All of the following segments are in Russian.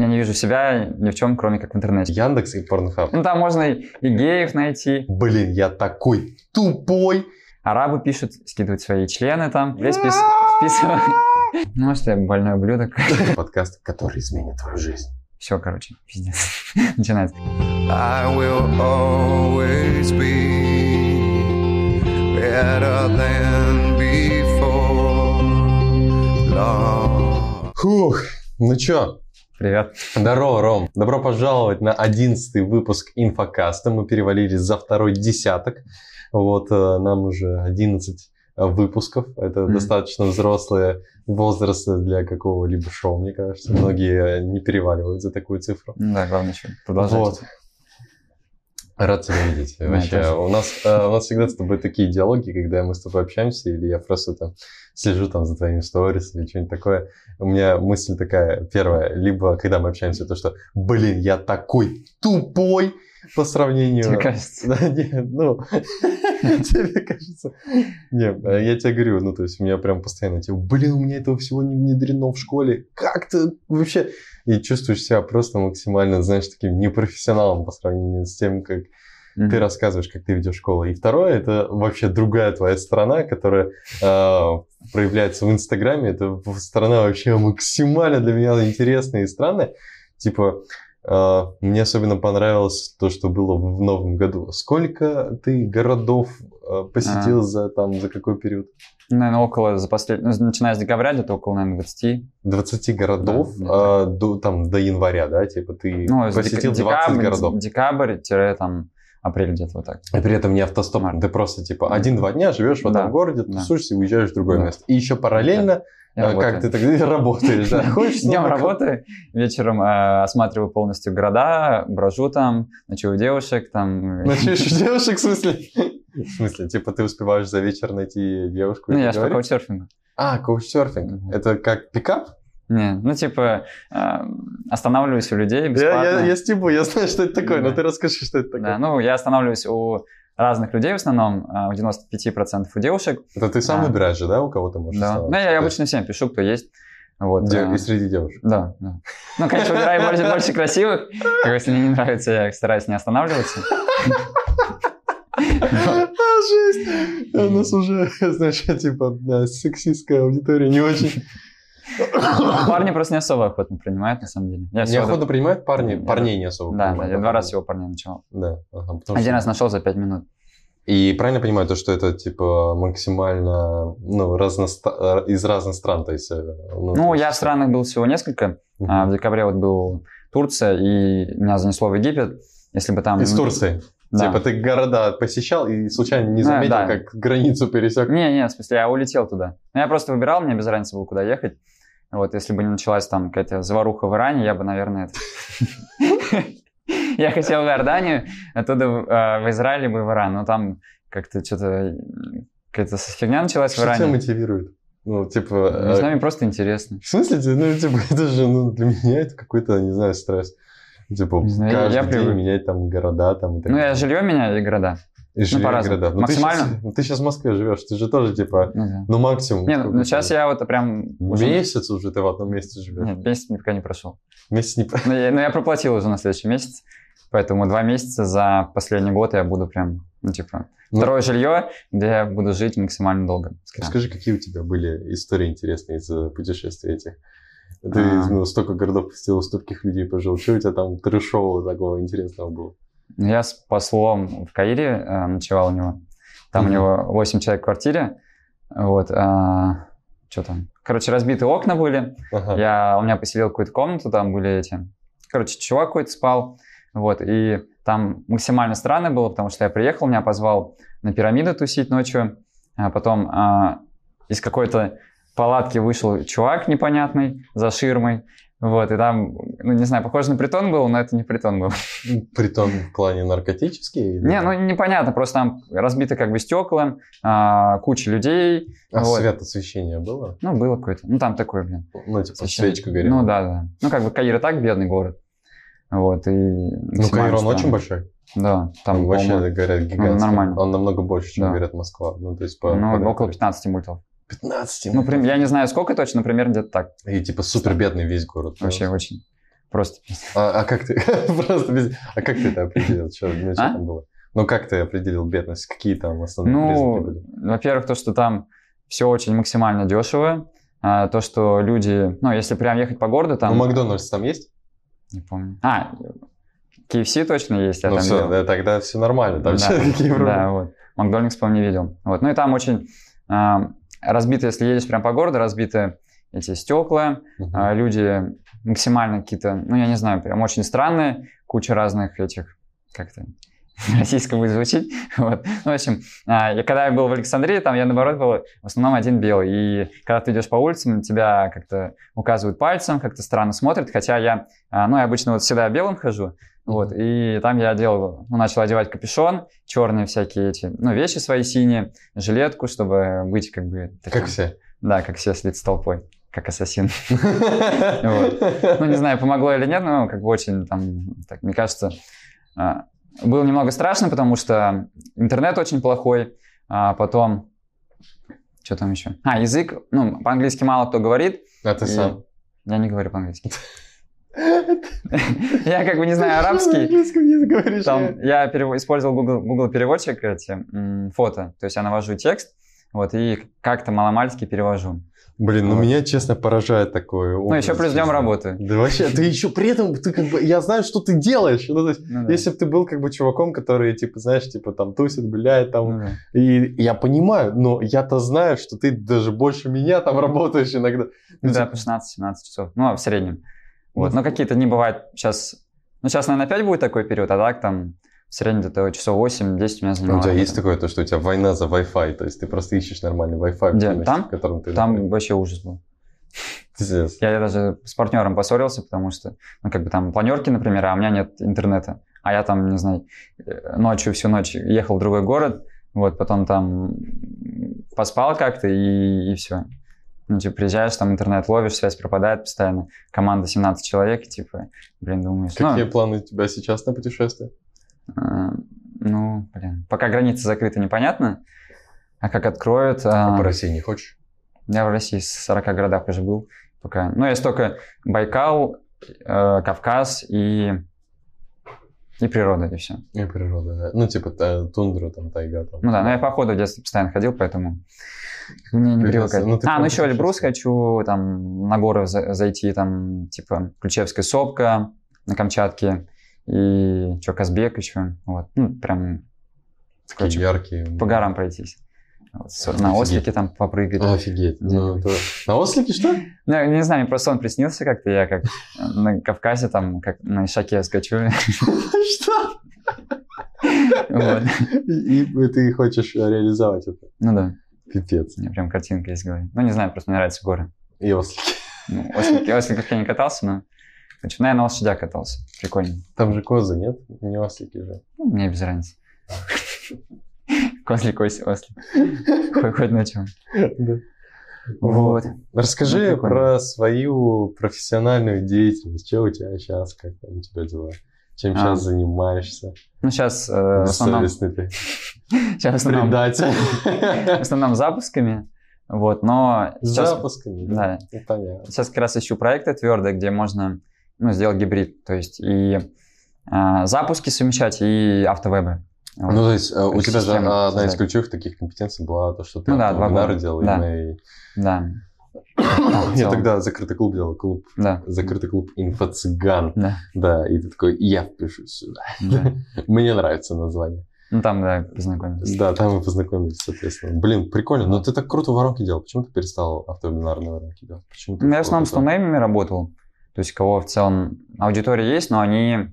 Я не вижу себя ни в чем, кроме как в интернете. Яндекс и Порнхаб. Ну, там можно и и геев найти. Блин, я такой тупой. Арабы пишут, скидывают свои члены там. Весь пис... вписывают. Ну, может, я больной ублюдок. Подкаст, который изменит твою жизнь. Все, короче, пиздец. Начинается. I will always be better than before. Love. Фух, ну чё, Привет. Здорово, Ром. Добро пожаловать на одиннадцатый выпуск инфокаста. Мы перевалили за второй десяток. Вот э, нам уже 11 выпусков. Это Мгм. достаточно взрослые возрасты для какого-либо шоу, мне кажется. Многие э, не переваливают за такую цифру. Да, главное еще продолжать. Вот. Рад тебя видеть. Вообще, у нас, э, у нас всегда с тобой такие диалоги, когда мы с тобой общаемся, или я просто там слежу там за твоими сторис или что-нибудь такое. У меня мысль такая, первая, либо когда мы общаемся, то что, блин, я такой тупой по сравнению... Тебе кажется? Да, нет, ну, тебе кажется. Не, э, я тебе говорю, ну, то есть у меня прям постоянно, типа, блин, у меня этого всего не внедрено в школе. Как ты вообще... И чувствуешь себя просто максимально, знаешь, таким непрофессионалом по сравнению с тем, как Мгм. ты рассказываешь, как ты ведешь школу. И второе, это вообще другая твоя сторона, которая э, проявляется в Инстаграме. Это сторона вообще максимально для меня интересная и странная. Типа, э, мне особенно понравилось то, что было в новом году. Сколько ты городов э, посетил за, там, за какой период? Наверное, около за послед... ну, начиная с декабря, где-то около, наверное, 20. 20 городов Да, э, до, там, до января, да? Типа ты Ну, посетил дека- 20 декабрь, городов. Декабрь, там, апрель где-то вот так. И при этом не автостоп, Март. ты просто типа один-два дня живешь в одном Да, городе, да. тусуешься и уезжаешь в другое Да. место. И еще параллельно, Я э, как работаю. ты тогда работаешь, да? Ходишь Днем работаю, вечером э, осматриваю полностью города, брожу там, ночую девушек, там... Ночуешь девушек, в смысле? В смысле, типа ты успеваешь за вечер найти девушку? Ну, я же по каучсерфингу. А, коучсерфинг. Мгм. Это как пикап? Не, ну, типа, э, останавливаюсь у людей Я, бесплатно. я, я стебу, я знаю, что это такое, но Да. ты расскажи, что это Да, такое. ну, я останавливаюсь у разных людей в основном, э, у 95% у девушек. Это ты сам А. выбираешь же, да, у кого ты можешь Да. Ну, я есть обычно всем пишу, кто есть. Вот, де- э, И среди девушек. Да, да. Ну, конечно, выбираю больше, больше красивых. Как если мне не нравится, я стараюсь не останавливаться. А, жесть! У нас уже, знаешь, типа, да, сексистская аудитория не очень. Парни просто не особо охотно принимают, на самом деле. Я всего Неохотно принимают парни? Парней не особо Да, да, принимают, я два раза всего парня начал. Да, ага, Один что- раз нашел за пять минут. И правильно понимаю то, что это типа максимально ну, разноста- из разных стран, то есть. э, Ну, Ну, я в странах был всего несколько. Мгм. А, В декабре вот был Турция, и меня занесло в Египет. Если бы там... Из Турции. Да. Типа ты города посещал и случайно не заметил, да. как границу пересек. Не, не, в смысле, я улетел туда. Ну, я просто выбирал, мне без разницы было, куда ехать. Вот, если бы не началась там какая-то заваруха в Иране, я бы, наверное. Я хотел в Иорданию, оттуда в Израиль бы в Иран. Но там как-то что-то... Какая-то фигня началась в Что тебя Иране. мотивирует? Ну, типа... Не э, знаю, мне просто интересно. В смысле? Ну, типа, это же, ну, для меня это какой-то, не знаю, стресс. Типа, Не знаю, я- каждый я день привык. менять там города там и так Ну, я жилье меняю и города. И жилье, по-разному. города. Ну, ты Максимально? щас- ну, Ты сейчас в Москве живешь, ты же тоже, типа, Ну, да. ну, максимум. Не, ну, ну, сейчас ты- я вот прям... уже- Месяц уже ты в одном месте живешь. Нет, месяц пока не прошел. Месяц не... Но я, но я проплатил уже на следующий месяц. Поэтому два месяца за последний год я буду прям, ну, типа, Ну- второе жилье, где я буду жить максимально долго. скажем. Расскажи, какие у тебя были истории интересные из путешествий этих? Ты А. ну, столько городов посетил, стольких людей пожил. Что у тебя там трешового такого интересного было? Я с послом в Каире э, ночевал у него. Там Мгм. у него 8 человек в квартире. Вот. что там? Короче, разбитые окна были. Ага. Я, он меня поселил какую-то комнату, там были эти... Короче, чувак какой-то спал. Вот. И там максимально странно было, потому что я приехал, меня позвал на пирамиду тусить ночью. А потом а, из какой-то палатки вышел чувак непонятный за ширмой. Вот, и там, ну, не знаю, похоже на притон был, но это не притон был. Притом в плане наркотический? или- Не, ну непонятно, просто там разбиты как бы стекла, а, куча людей. А вот. свет освещения было? Ну, было какое-то. Ну, там такое, блин. Ну, типа, освещение. свечка горела. Ну, да, да. Ну, как бы Каир и так бедный город. Вот, и... Ну, Каир, он очень большой. Да, там, Там вообще, говорят, гигантский. нормально. Он намного больше, чем, Да. говорят, Москва. Ну, то есть, по... ну, около 15 мультов. 15. Ну, прям, я не знаю, сколько точно, но примерно где-то так. И, типа, супер бедный весь город. Вообще очень. Просто А, а как ты просто без- А как ты это определил? Что, ну, что А? там было? Ну, как ты определил бедность? Какие там основные признаки Ну, были? во-первых, то, что там все очень максимально дешево. А, то, что люди, ну, если прям ехать по городу, там... Ну, Макдональдс там есть? Не помню. А, KFC точно есть, я ну, там все, ел. да, тогда все нормально. Там Да, какие проблемы? Да, вот. Макдональдс, по не видел. Вот. Ну и там очень а, разбито, если едешь прям по городу, разбиты эти стекла, а, люди максимально какие-то, ну я не знаю, прям очень странные, куча разных этих, как-то российско будет звучить. Вот. Ну, в общем, а, я, когда я был в Александрии, там я, наоборот, был в основном один белый. И когда ты идешь по улицам, тебя как-то указывают пальцем, как-то странно смотрят. Хотя я, а, ну, я обычно вот всегда белым хожу. Вот, и там я одел, ну, начал одевать капюшон, черные всякие эти, ну, вещи свои синие, жилетку, чтобы быть как бы... таким- Как все. Да, как все слиться толпой, как ассасин. Ну, не знаю, помогло или нет, но как бы очень там, так, мне кажется, а, было немного страшно, потому что интернет очень плохой, а потом, что там еще? А, язык, ну, по-английски мало кто говорит. А ты сам? Я не говорю по-английски. Я как бы не знаю арабский. Там я использовал Google, Google переводчик, эти, фото. То есть я навожу текст, вот, и как-то маломальски перевожу. Блин, ну Вот. меня, честно, поражает такое. Ну, еще плюс днем работаю. Да вообще, ты еще при этом, ты как бы, я знаю, что ты делаешь. Ну, то есть, Ну да. Если бы ты был как бы чуваком, который, типа, знаешь, типа там тусит, гуляет там, Ну да. и я понимаю, но я-то знаю, что ты даже больше меня там работаешь иногда. Ну, Да, типа, по 16-17 часов. Ну, в среднем. Вот. Ну, Но какие-то не бывает сейчас... Ну, сейчас, наверное, опять будет такой период, а так там в среднем где-то часов 8-10 у меня У занимало. тебя есть такое, то, что у тебя война за Wi-Fi, то есть ты просто ищешь нормальный Wi-Fi, в Где? месте, Там? в котором ты Там находишься. вообще ужас был. Я даже с партнером поссорился, потому что, ну, как бы там планерки, например, а у меня нет интернета. А я там, не знаю, э, ночью, всю ночь ехал в другой город, вот, потом там поспал как-то и, и все. Ну, типа, приезжаешь, там интернет ловишь, связь пропадает постоянно. Команда 17 человек, и, типа, блин, думаешь, ну, Какие планы у тебя сейчас на путешествие? э, ну, блин, пока границы закрыты, непонятно. А как откроют... А а, по России не хочешь? Я в России в 40 городах уже был пока. Ну, есть только Байкал, э, Кавказ и, и природа, и все. И природа, да. Ну, типа та- тундра, там, тайга. Там. Ну да, но я по ходу в детстве постоянно ходил, поэтому мне не привыкать. Ну, а, ну еще Эльбрус хочу, там на горы за- зайти, там типа Ключевская сопка на Камчатке и что, Казбек еще. Вот, ну прям Такие короче, яркие. по горам пройтись. Вот, на ослике там попрыгать. Офигеть. Ну, это- На ослике что? Ну, не знаю, мне просто он приснился как-то, я как на Кавказе, там, как на Ишаке скачу. Что? Вот. И и ты хочешь реализовать это. Ну да, Пипец. у меня прям картинка есть в голове. Ну, не знаю, просто мне нравятся горы. И ослики. Ну, ослики, осликов я не катался, но... Хочу, наверное, на лошадях катался. Прикольно. Там же козы, нет? Не ослики же. Ну, мне без разницы. Козлик, ось- ослик. Хоть, хоть на чем. Да. Вот. Расскажи Ну, про свою профессиональную деятельность. Что у тебя сейчас, как там у тебя дела? Чем А. сейчас занимаешься? Ну, сейчас э, в основном... Бессовестный ты. Сейчас в основном, в Предатель. основном запусками. Вот, но сейчас... запусками. Да. Ну, понятно. Сейчас как раз ищу проекты твердые, где можно ну, сделать гибрид. То есть и а, запуски совмещать, и автовебы. Вот. Ну, то есть, э, у тебя же систему одна из создать. ключевых таких компетенций была то, что ты Ну да, вебинары делал, Да. и Да, Я тогда закрытый клуб делал, клуб, да, закрытый клуб инфо-цыган. да, Да, и ты такой, я впишусь сюда. да. Мне нравится название. Ну там, да, познакомились. Да, там мы познакомились, соответственно. Блин, прикольно, но ты так круто воронки делал. Почему ты перестал автовебинарные воронки делать? Почему ты Ну, я в основном с ноунеймами работал. То есть, кого в целом аудитория есть, но они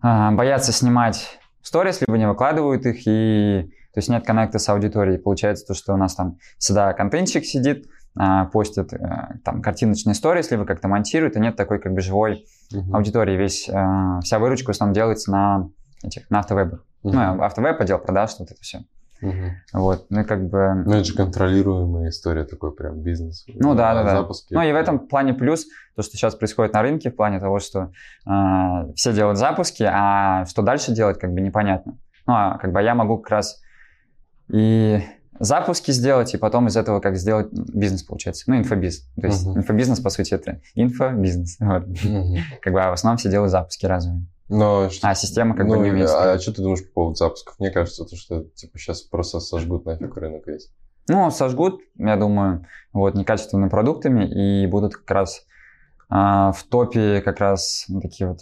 а, боятся снимать сторис, либо не выкладывают их, и то есть нет коннекта с аудиторией. Получается то, что у нас там всегда контентчик сидит, а, постит э, там картиночные сторис, либо как-то монтирует, и нет такой как бы живой Мгм. аудитории. Весь, а, вся выручка в основном делается на этих, на автовебах. Мгм. Ну, автовеб, отдел продаж, вот это все. Мгм. Вот, ну и как бы... Ну, это же контролируемая история, такой прям бизнес. Ну да, да, да. Запуски. Ну и в этом плане плюс, то, что сейчас происходит на рынке, в плане того, что э, все делают запуски, а что дальше делать, как бы непонятно. Ну, а как бы я могу как раз и запуски сделать, и потом из этого как сделать бизнес, получается. Ну, инфобиз. То есть Мгм. инфобизнес, по сути, это инфобизнес. Вот. Мгм. Как бы, а в основном все делают запуски разовые. Но А система как бы ну, не умеет. а, строить. что ты думаешь по поводу запусков? Мне кажется, то, что типа сейчас просто сожгут нафиг рынок весь. Ну, сожгут, я думаю, вот, некачественными продуктами, и будут как раз а, в топе как раз такие вот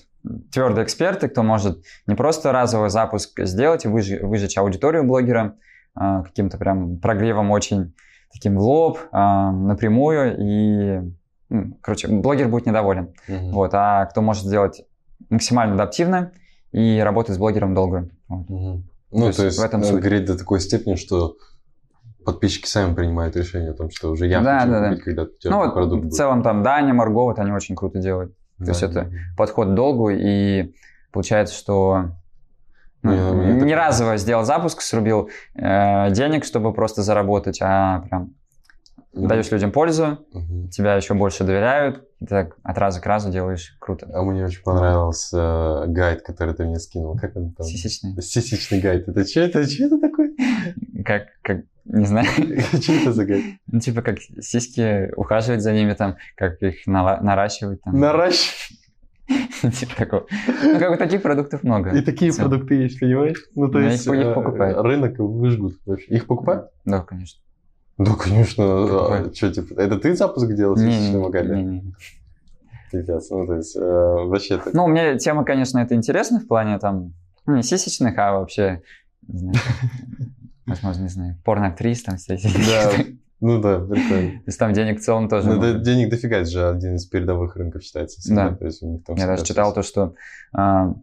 твердые эксперты, кто может не просто разовый запуск сделать и выжечь, выжечь аудиторию блогера а, каким-то прям прогревом очень таким в лоб, а, напрямую, и, ну, короче, блогер будет недоволен. Мгм. Вот, а кто может сделать максимально адаптивно и работать с блогером долго. Вот. Мгм. Ну, есть то есть, в этом э, суть. гореть до такой степени, что подписчики сами принимают решение о том, что уже я Да, хочу да, да. купить, когда у тебя Ну, вот продукт в будет. целом там Даня, Марго, вот они очень круто делают. Да, есть это да. подход долгу, и получается, что ну, Не, ну, не разово сделал запуск, срубил э, денег, чтобы просто заработать, а прям Мгм. даешь людям пользу, Мгм. тебя еще больше доверяют, и так от раза к разу делаешь круто. А мне очень понравился э, гайд, который ты мне скинул. Как он там? Сисечный. Сисечный гайд. Это что это? Что это такое? Как, как, не знаю, Что это за гайд? ну, типа как сиськи, ухаживать за ними там, как их нала- наращивать там. Наращивать. Типа такого. Ну, как бы таких продуктов много. И такие продукты есть, понимаешь? Ну, то есть э, покупают. рынок выжгут. вообще. Их покупают? Да, конечно. Да, конечно. Покупают. Что, типа, это ты запуск делал с Не, не, гайда? не. Ну, то есть, э, вообще так. Ну, мне тема, конечно, это интересна в плане там, ну, не сисечных, а вообще, не знаю, возможно, не знаю, порноактрис там. Да, ну да, прикольно. То есть там денег в целом тоже Ну, да, денег дофига, это же один из передовых рынков считается. всегда, Да. То есть у них там Я даже читал то, что а,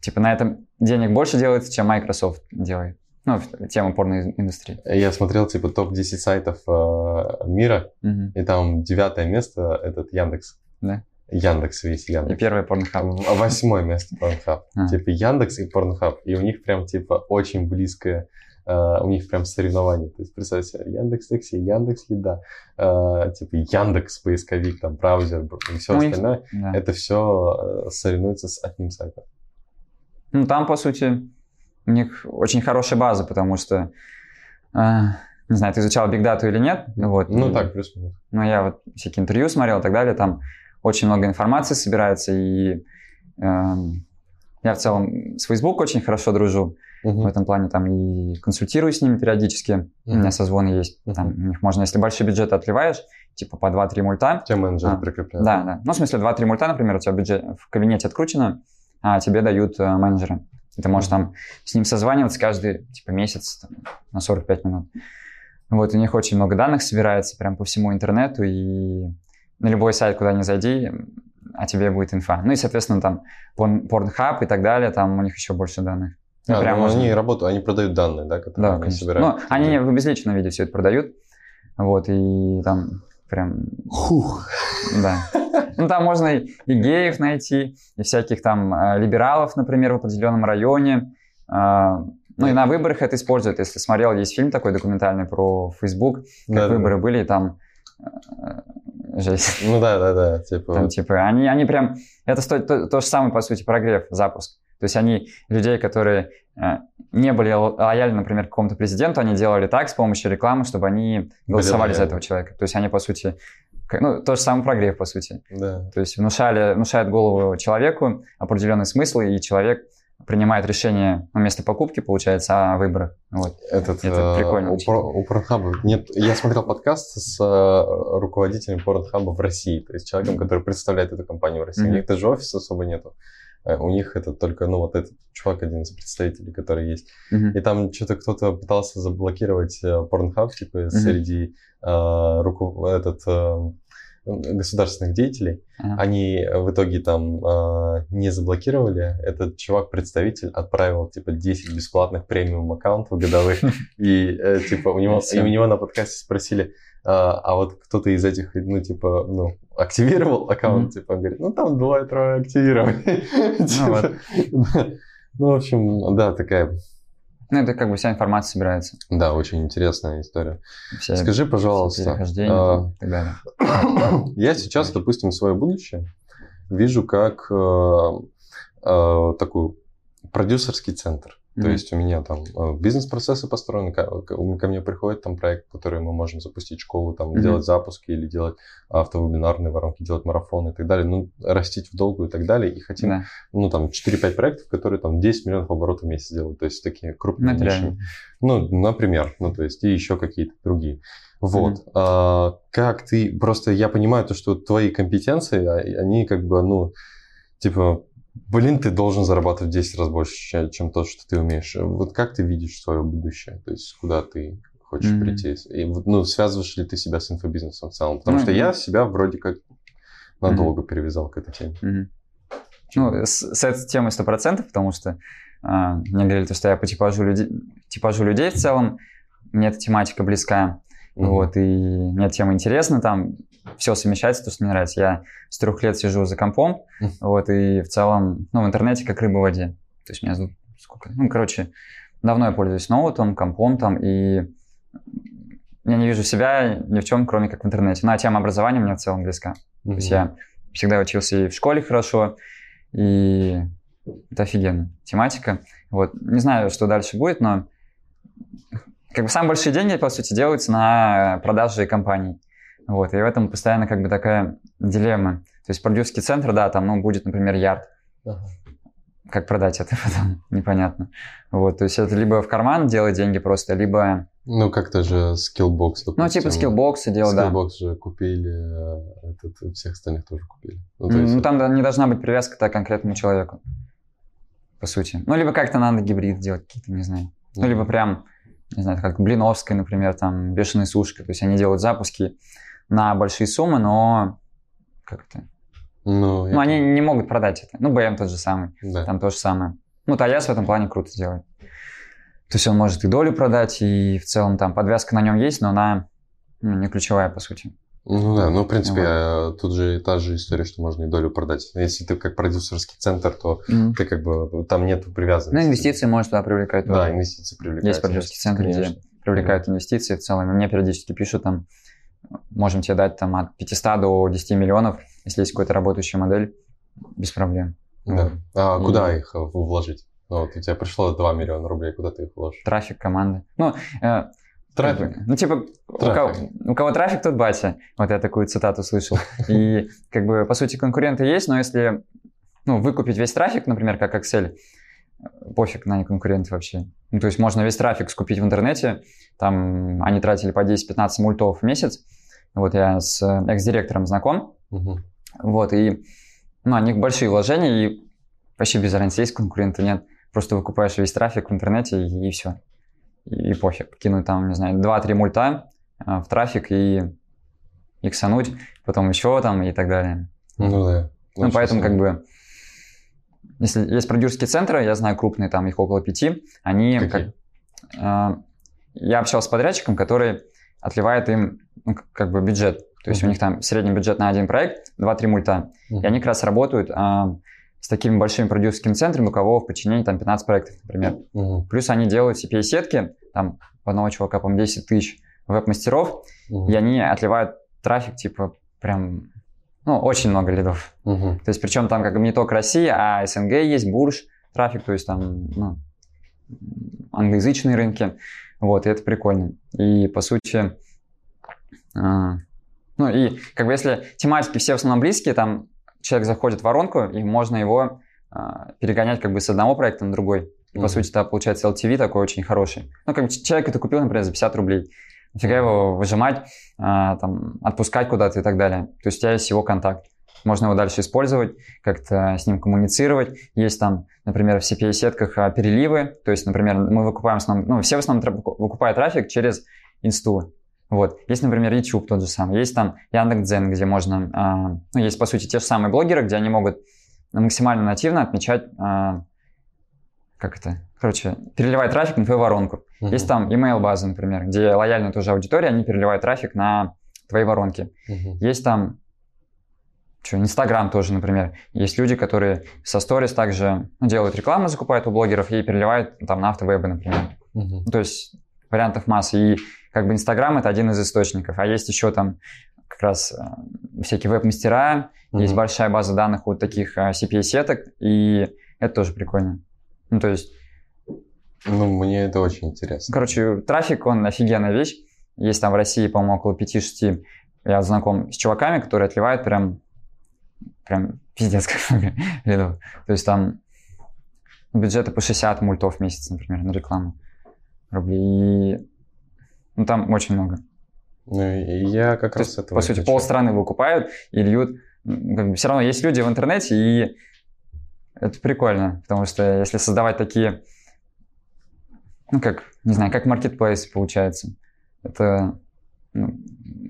типа на этом денег больше делается, чем Microsoft делает. Ну, тема порноиндустрии. Я смотрел, типа, топ-10 сайтов э, мира, Мгм. и там девятое место этот Яндекс. Да. Яндекс весь И Яндекс. первый порнохаб. А Восьмое место Pornhub. А. Типа Яндекс и Pornhub. И у них прям, типа, очень близкое, э, у них прям соревнование. То есть, представь себе, Яндекс Такси, Яндекс Еда, э, типа Яндекс поисковик, там, браузер и все Ну, остальное. Да. Это все соревнуется с одним сайтом. Ну, там, по сути, у них очень хорошая база, потому что, а, не знаю, ты изучал Data или нет, вот. Ну, и- так, плюс-минус. Ну, я вот всякие интервью смотрел и так далее, там очень много информации собирается, и эм, я в целом с Facebook очень хорошо дружу в Мгм. этом плане, там и консультирую с ними периодически, у меня созвоны есть, там у них можно, если большой бюджет отливаешь, типа по 2-3 мульта, Те менеджеры А, прикрепляют. да, да, ну, в смысле 2-3 мульта, например, у тебя бюджет в кабинете откручено, а тебе дают э, менеджера. И ты можешь там с ним созваниваться каждый типа месяц там, на 45 минут. Вот, у них очень много данных собирается прям по всему интернету, и на любой сайт, куда ни зайди, о тебе будет инфа. Ну и, соответственно, там Pornhub и так далее, там у них еще больше данных. Ну, А, прям ну, можно- они работают, они продают данные, да, которые Да, они конечно. собирают. Ну, они в обезличенном виде все это продают. Вот, и там прям Хух. да. Ну, там можно и, геев найти, и всяких там э, либералов, например, в определенном районе. А, ну, и на выборах это используют. Если смотрел, есть фильм такой документальный про Facebook, как Да, да, выборы были, и там э, жесть. Ну да, да, да. Типа, Там, типа, они, они прям... Это стоит то, то же самое, по сути, прогрев, запуск. То есть они людей, которые э, не были ло- лояльны, например, к какому-то президенту, они делали так с помощью рекламы, чтобы они голосовали за этого человека. То есть они, по сути, ну, то же самое прогрев, по сути. да. То есть внушали, внушают голову человеку определенный смысл, и человек принимает решение на место покупки, получается, о выборах. Вот. Этот, Это э, прикольно У, у Порнхаба нет... Я смотрел подкаст с э, руководителем Порнхаба в России, то есть человеком, который представляет эту компанию в России. У Мгм. них даже офиса особо нету. Э, У них это только, ну, вот этот чувак, один из представителей, который есть. Мгм. И там что-то кто-то пытался заблокировать э, Pornhub, типа, среди э, руку- этот, э, государственных деятелей. Ага. Они в итоге там э, не заблокировали. Этот чувак-представитель отправил типа 10 бесплатных премиум аккаунтов годовых. И э, типа у него, и у него на подкасте спросили, а, а вот кто-то из этих, ну, типа, ну, активировал аккаунт, типа, он говорит, ну, там двое-трое активировали. Типа, да. Ну, в общем, да, такая, Ну, это как бы вся информация собирается. да, очень интересная история. Все, Скажи, пожалуйста, перехождения и так далее. Я сейчас, допустим, свое будущее вижу как э, э, такой продюсерский центр. То Мгм. есть у меня там э, бизнес-процессы построены, ко, ко- мне приходит там проект, который мы можем запустить школу, там Мгм. делать запуски или делать автовебинарные воронки, делать марафоны и так далее, ну, растить в долгу и так далее. И хотим, Да. ну, там, 4-5 проектов, которые там 10 миллионов оборотов в месяц делают. То есть такие Ну, крупные ниши. реально. Ну, например, ну, то есть, и еще какие-то другие. Вот. А, как ты... Просто я понимаю то, что твои компетенции, а- они как бы, ну, типа, блин, ты должен зарабатывать в 10 раз больше, чем, то, что ты умеешь. Вот как ты видишь свое будущее? То есть, куда ты хочешь Мгм. прийти? И, ну, связываешь ли ты себя с инфобизнесом в целом? Потому Ну, что я себя вроде как надолго перевязал к этой теме. Мгм. Ну, с, с этой темой сто процентов, потому что а, мне говорили, то, что я по типажу, людей, типажу людей в целом, мне эта тематика близка, Мгм. вот, и мне эта тема интересна, там все совмещается, то, что мне нравится. Я с трех лет сижу за компом, вот, и в целом, ну, в интернете как рыба в воде. То есть меня зовут сколько? Ну, короче, давно я пользуюсь ноутом, компом там, и я не вижу себя ни в чем, кроме как в интернете. Ну, а тема образования мне в целом близка. То есть я всегда учился и в школе хорошо, и это офигенно. Тематика. Вот. Не знаю, что дальше будет, но как бы самые большие деньги, по сути, делаются на продаже компаний. Вот. И в этом постоянно как бы такая дилемма. То есть продюсерский центр, да, там, ну, будет, например, ярд. Ага. Как продать это потом? Непонятно. Вот. То есть это либо в карман делать деньги просто, либо, Ну, как-то же Skillbox, ну, типа допустим. скиллбоксы делать, да. Skillbox же купили, а этот, всех остальных тоже купили. Ну, Ну, то есть это- там не должна быть привязка к конкретному человеку, по сути. Ну, либо как-то надо гибрид делать какие-то, не знаю. Ну, либо прям, не знаю, как Блиновская, например, там, Бешеная сушка. То есть они делают запуски на большие суммы, но как-то... Ну, Ну, они не могут продать это. Ну, БМ тот же самый, Да. там то же самое. Ну, Таяс в этом плане круто делает. То есть он может и долю продать, и в целом там подвязка на нем есть, но она ну, не ключевая, по сути. Ну да, ну, в принципе, э, тут же та же история, что можно и долю продать. Если ты как продюсерский центр, то ты как бы, там нет привязанности. Ну, инвестиции может туда привлекать Да, тоже. инвестиции привлекают. Есть продюсерский центр, Конечно. где привлекают инвестиции в целом. И мне периодически пишут там, можем тебе дать там от 500 до 10 миллионов, если есть какая-то работающая модель, без проблем. Да. А И- куда их э, вложить? Ну, вот у тебя пришло 2 миллиона рублей, куда ты их вложишь? Трафик команды. Ну, э, Трафик. как бы, ну, типа, у Трафик. кого, у кого трафик, тот батя. Вот я такую цитату слышал. И, как бы, по сути, конкуренты есть, но если, ну, выкупить весь трафик, например, как Excel, пофиг на конкуренты вообще. Ну, то есть можно весь трафик скупить в интернете, там они тратили по 10-15 мультов в месяц. Вот я с э, экс-директором знаком, Мгм. вот, и, ну, у них большие вложения, и вообще без разницы, есть конкуренты, нет. Просто выкупаешь весь трафик в интернете, и, все. И, и пофиг. Кинуть там, не знаю, 2-3 мульта а, в трафик и иксануть, потом еще там и так далее. Ну да. Ну, поэтому как бы, если есть продюсерские центры, я знаю крупные, там их около пяти, они как, Какие? а, я общался с подрядчиком, который отливает им ну, как бы бюджет. То есть у Мгм. них там средний бюджет на один проект 2-3 мульта. Мгм. И они как раз работают а, с такими большими продюсерскими центрами, у кого в подчинении там 15 проектов, например. Мгм. Плюс они делают CPA-сетки, там у одного чувака, по-моему, 10 тысяч веб-мастеров, Мгм. и они отливают трафик, типа, прям, ну, очень много лидов. Мгм. То есть, причем там как бы не только Россия, а СНГ есть, Бурж, трафик, то есть там, ну, англоязычные рынки. Вот, и это прикольно. И, по сути, а, ну, и как бы если тематики все в основном близкие, там человек заходит в воронку, и можно его а, перегонять как бы с одного проекта на другой. И, по Мгм. сути, да, получается LTV такой очень хороший. Ну, как бы человек это купил, например, за 50 рублей. Нафига его выжимать, а, там, отпускать куда-то и так далее. То есть у тебя есть его контакт. Можно его дальше использовать, как-то с ним коммуницировать. Есть там, например, в CPA-сетках а, переливы. То есть, например, мы выкупаем, в основном, ну, все в основном выкупают трафик через инсту. Вот. Есть, например, YouTube тот же самый. Есть там Яндекс.Дзен, где можно... а, ну, есть, по сути, те же самые блогеры, где они могут максимально нативно отмечать... а, как это? Короче, переливать трафик на твою воронку. Мгм. Есть там email база, например, где лояльная тоже аудитория, они переливают трафик на твои воронки. Мгм. Есть там что, Инстаграм тоже, например. Есть люди, которые со сторис также делают рекламу, закупают у блогеров и переливают там на автовебы, например. Ну, то есть вариантов масса. И как бы Инстаграм это один из источников. А есть еще там как раз э, всякие веб-мастера, есть Мгм. большая большая база данных вот таких э, CPA-сеток, и это тоже прикольно. Ну, то есть Ну, мне это очень интересно. Короче, трафик, он офигенная вещь. Есть там в России, по-моему, около 5-6. Я знаком с чуваками, которые отливают прям, прям пиздец как много лидов. То есть там бюджеты по 60 мультов в месяц, например, на рекламу рублей. И, ну, там очень много. Ну, и я как То раз есть, этого по сути, хочу. полстраны выкупают и льют. Как бы Все равно есть люди в интернете, и это прикольно, потому что если создавать такие, ну, как, не знаю, как маркетплейс получается, это ну,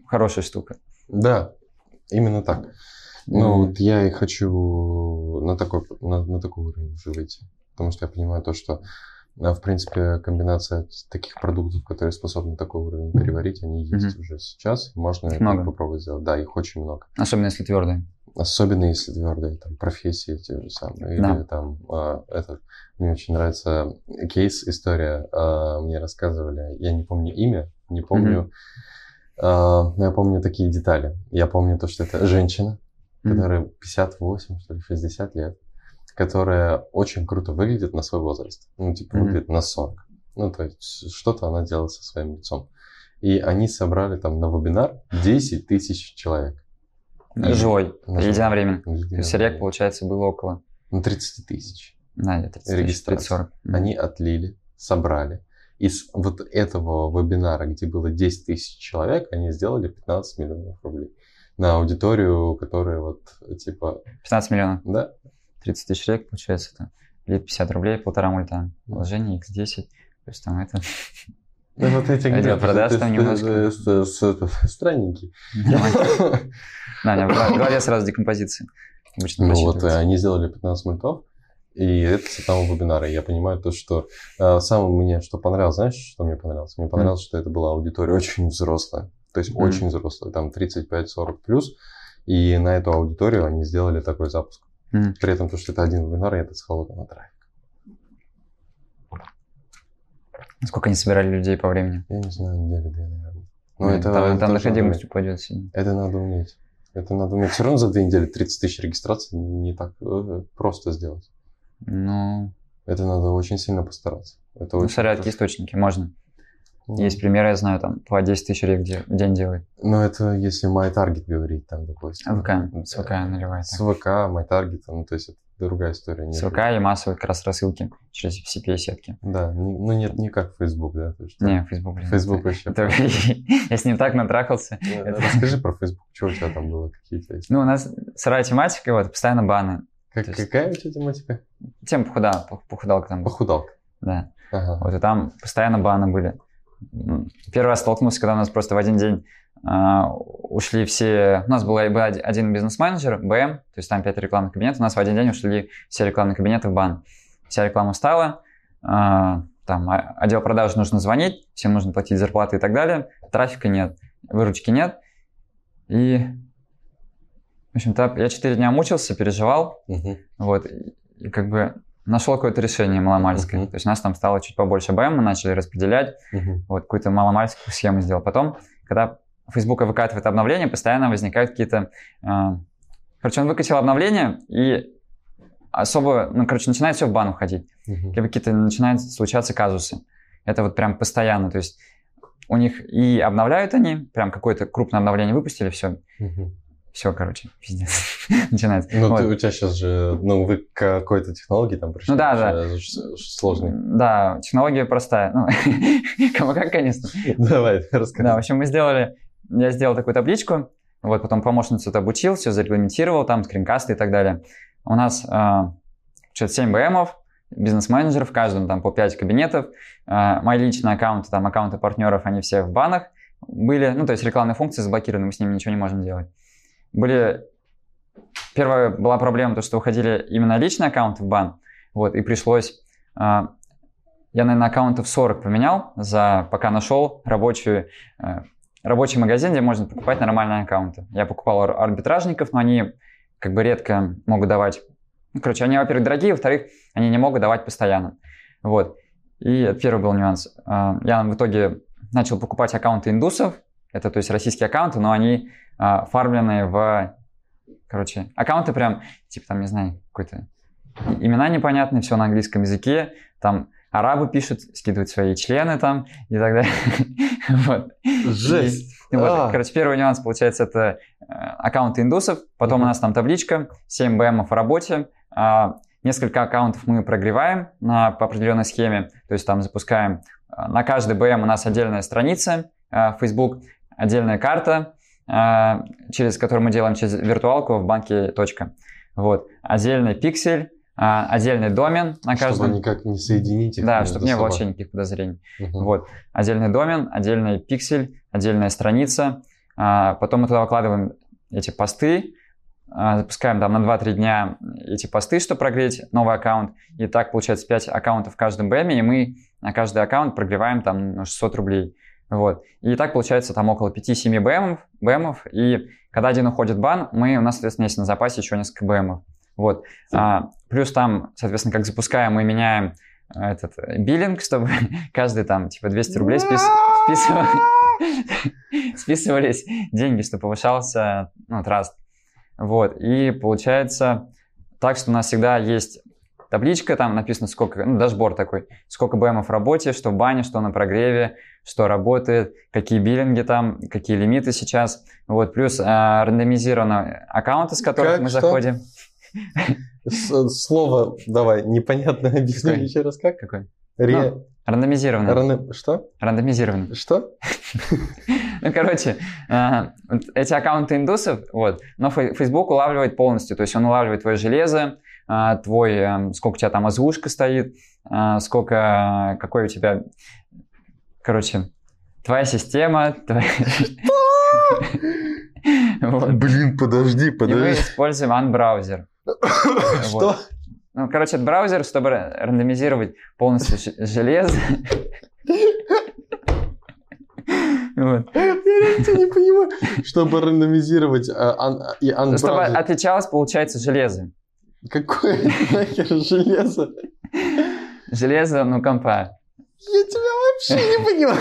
хорошая штука. Да, именно так. Ну, М. вот я и хочу на такой, на, на такой уровень уже выйти. Потому что я понимаю то, что, а, в принципе, комбинация таких продуктов, которые способны такой уровень переварить, они есть Мгм. уже сейчас. Можно это много. попробовать сделать. Да, их очень много. Особенно если твердые. Особенно если твердые там, профессии те же самые. Да. Или там а, этот... Мне очень нравится кейс, история. а, мне рассказывали, я не помню имя, не помню... а, но я помню такие детали. Я помню то, что это женщина. Которая 58, что ли, 60 лет, которая очень круто выглядит на свой возраст. Ну, типа, Мгм. выглядит на 40. Ну, то есть, что-то она делает со своим лицом. И они собрали там на вебинар 10 тысяч человек. Живой, единовременно. Ну, То есть рек, получается, было около, Ну, 30 тысяч. да, где-то 30 Регистрация. 40. Они отлили, собрали. Из вот этого вебинара, где было 10 тысяч человек, они сделали 15 миллионов рублей. На аудиторию, которая вот, типа, 15 миллионов. да, 30 тысяч рек, получается, это лет 50 рублей, полтора мульта. Вложение x10. То есть там это... Ну, вот эти графики, продаж там есть, немножко. э, Странненький. Да, у меня в голове сразу декомпозиция. Обычно Ну вот, э, они сделали 15 мультов, и это с самого вебинара. Я понимаю то, что э, самое мне, что понравилось, знаешь, что мне понравилось? Мне понравилось, что это была аудитория очень взрослая. То есть Мгм. очень взрослая, там 35-40 плюс. И на эту аудиторию они сделали такой запуск. Мгм. При этом, то, что это один вебинар, и это с холодного трафика. Сколько они собирали людей по времени? Я не знаю, недели две, наверное. Но Ну, это, там, это там доходимость упадет сильно. Это надо уметь. Это надо уметь. Все равно за две недели 30 тысяч регистраций не так э, просто сделать. Ну, Это надо очень сильно постараться. Это ну очень какие источники, можно. Ну, Есть примеры, я знаю, там по 10 тысяч рек в день делает. Ну, это если MyTarget говорить, там, допустим. ВК, с ВК наливает. С ВК, MyTarget, ну, то есть это другая история. С нет. ВК и массовые как раз рассылки через CPA-сетки. Да, ну, нет, не как Facebook, да? то есть, Не, Facebook, блин. Facebook вообще. Я с ним так натрахался. Это- Расскажи про Facebook, что у тебя там было, какие-то есть. Ну, у нас сырая тематика, вот, постоянно баны. Какая у тебя тематика? Тем похудал, пох- похудалка там. Похудалка. Да. Ага. Вот, и там постоянно баны были. М, Первый раз столкнулся, когда у нас просто в один день а, ушли все... У нас был был од- один бизнес-менеджер, БМ, то есть там 5 рекламных кабинетов, у нас в один день ушли все рекламные кабинеты в бан. Вся реклама встала, а, там отдел продаж нужно звонить, всем нужно платить зарплаты и так далее, трафика нет, выручки нет. И, в общем-то, я 4 дня мучился, переживал, Мгм. вот, и, и как бы нашел какое-то решение маломальское. Мгм. То есть у нас там стало чуть побольше БМ, мы начали распределять, Мгм. вот какую-то маломальскую схему сделал. Потом, когда Facebook выкатывает обновление, постоянно возникают какие-то... э, короче, он выкатил обновление, и особо, ну, короче, начинает все в бан уходить. Мгм. Либо какие-то начинают случаться казусы. Это вот прям постоянно, то есть у них и обновляют они, прям какое-то крупное обновление выпустили, все, Мгм. Все, короче, пиздец, начинается. Ну, Вот. ты- у тебя сейчас же, ну, вы к какой-то технологии там пришли. Ну да, да. ж- Сложный. Да, технология простая. Ну, кому как, конечно. Давай, расскажи. Да, в общем, мы сделали, я сделал такую табличку, вот потом помощницу это обучил, все зарегламентировал, там скринкасты и так далее. У нас э, что-то 7 БМов, бизнес-менеджеров, в каждом там по 5 кабинетов. Э, мои личные аккаунты, там аккаунты партнеров, они все в банах были. Ну, то есть рекламные функции заблокированы, мы с ними ничего не можем делать. Были... Первая была проблема, то, что уходили именно личные аккаунты в бан, вот, и пришлось... э, я, наверное, аккаунтов 40 поменял, за, пока нашел рабочую, э, рабочий магазин, где можно покупать нормальные аккаунты. Я покупал ар- арбитражников, но они как бы редко могут давать... Ну, короче, они, во-первых, дорогие, во-вторых, они не могут давать постоянно. Вот. И первый был нюанс. А, Я в итоге начал покупать аккаунты индусов, это то есть российские аккаунты, но они а, фармленные в... Короче, аккаунты прям, типа там, не знаю, какой-то... Имена непонятные, все на английском языке, там арабы пишут, скидывают свои члены там и так далее. вот. Жесть. И вот, А. короче, первый нюанс, получается, это э, аккаунты индусов, потом у нас там табличка, 7 БМов в работе, а, несколько аккаунтов мы прогреваем на, по определенной схеме, то есть там запускаем, а, на каждый БМ у нас отдельная страница в Facebook, отдельная карта, а, через которую мы делаем через виртуалку в банке точка. Вот. Отдельный пиксель, а, отдельный домен на Чтобы каждом. никак не соединить их Да, чтобы не было вообще никаких подозрений. Мгм. Вот. Отдельный домен, отдельный пиксель, отдельная страница. А, Потом мы туда выкладываем эти посты, запускаем там на 2-3 дня эти посты, чтобы прогреть новый аккаунт. И так получается 5 аккаунтов в каждом БЭМе, и мы на каждый аккаунт прогреваем там ну, 600 рублей. Вот. И так получается там около 5-7 БМов, БМов. И когда один уходит бан, мы, у нас, соответственно, есть на запасе еще несколько БМов. Вот. А, плюс там, соответственно, как запускаем, мы меняем а, этот э, биллинг, чтобы каждый там типа 200 рублей спис- списывали- списывались деньги, чтобы повышался ну, trust. Вот. И получается так, что у нас всегда есть табличка, там написано сколько, ну, дашборд такой, сколько BM ов в работе, что в бане, что на прогреве, что работает, какие биллинги там, какие лимиты сейчас. Вот. Плюс а, рандомизированные аккаунты, с которых Как? мы Что? заходим. Слово, давай, непонятно объясни еще раз как? Какой? Ре... Ну, Рандомизированный. раны- Что? Рандомизированный. Что? Ну, короче, а, эти аккаунты индусов, вот, но Facebook улавливает полностью, то есть он улавливает твое железо, твой, эм, сколько у тебя там озвучка стоит, а, сколько, какой у тебя, короче, твоя система. твоя- Вот. Блин, подожди, И мы подожди. используем Unbrowser. Что? Ну, короче, это браузер, чтобы ра- рандомизировать полностью железо. Вот. Я реально не понимаю. Чтобы рандомизировать а, ан- и Чтобы анбраузер. отличалось, получается, железо. Какое нахер железо? Железо, ну, компа. Я тебя вообще не понимаю.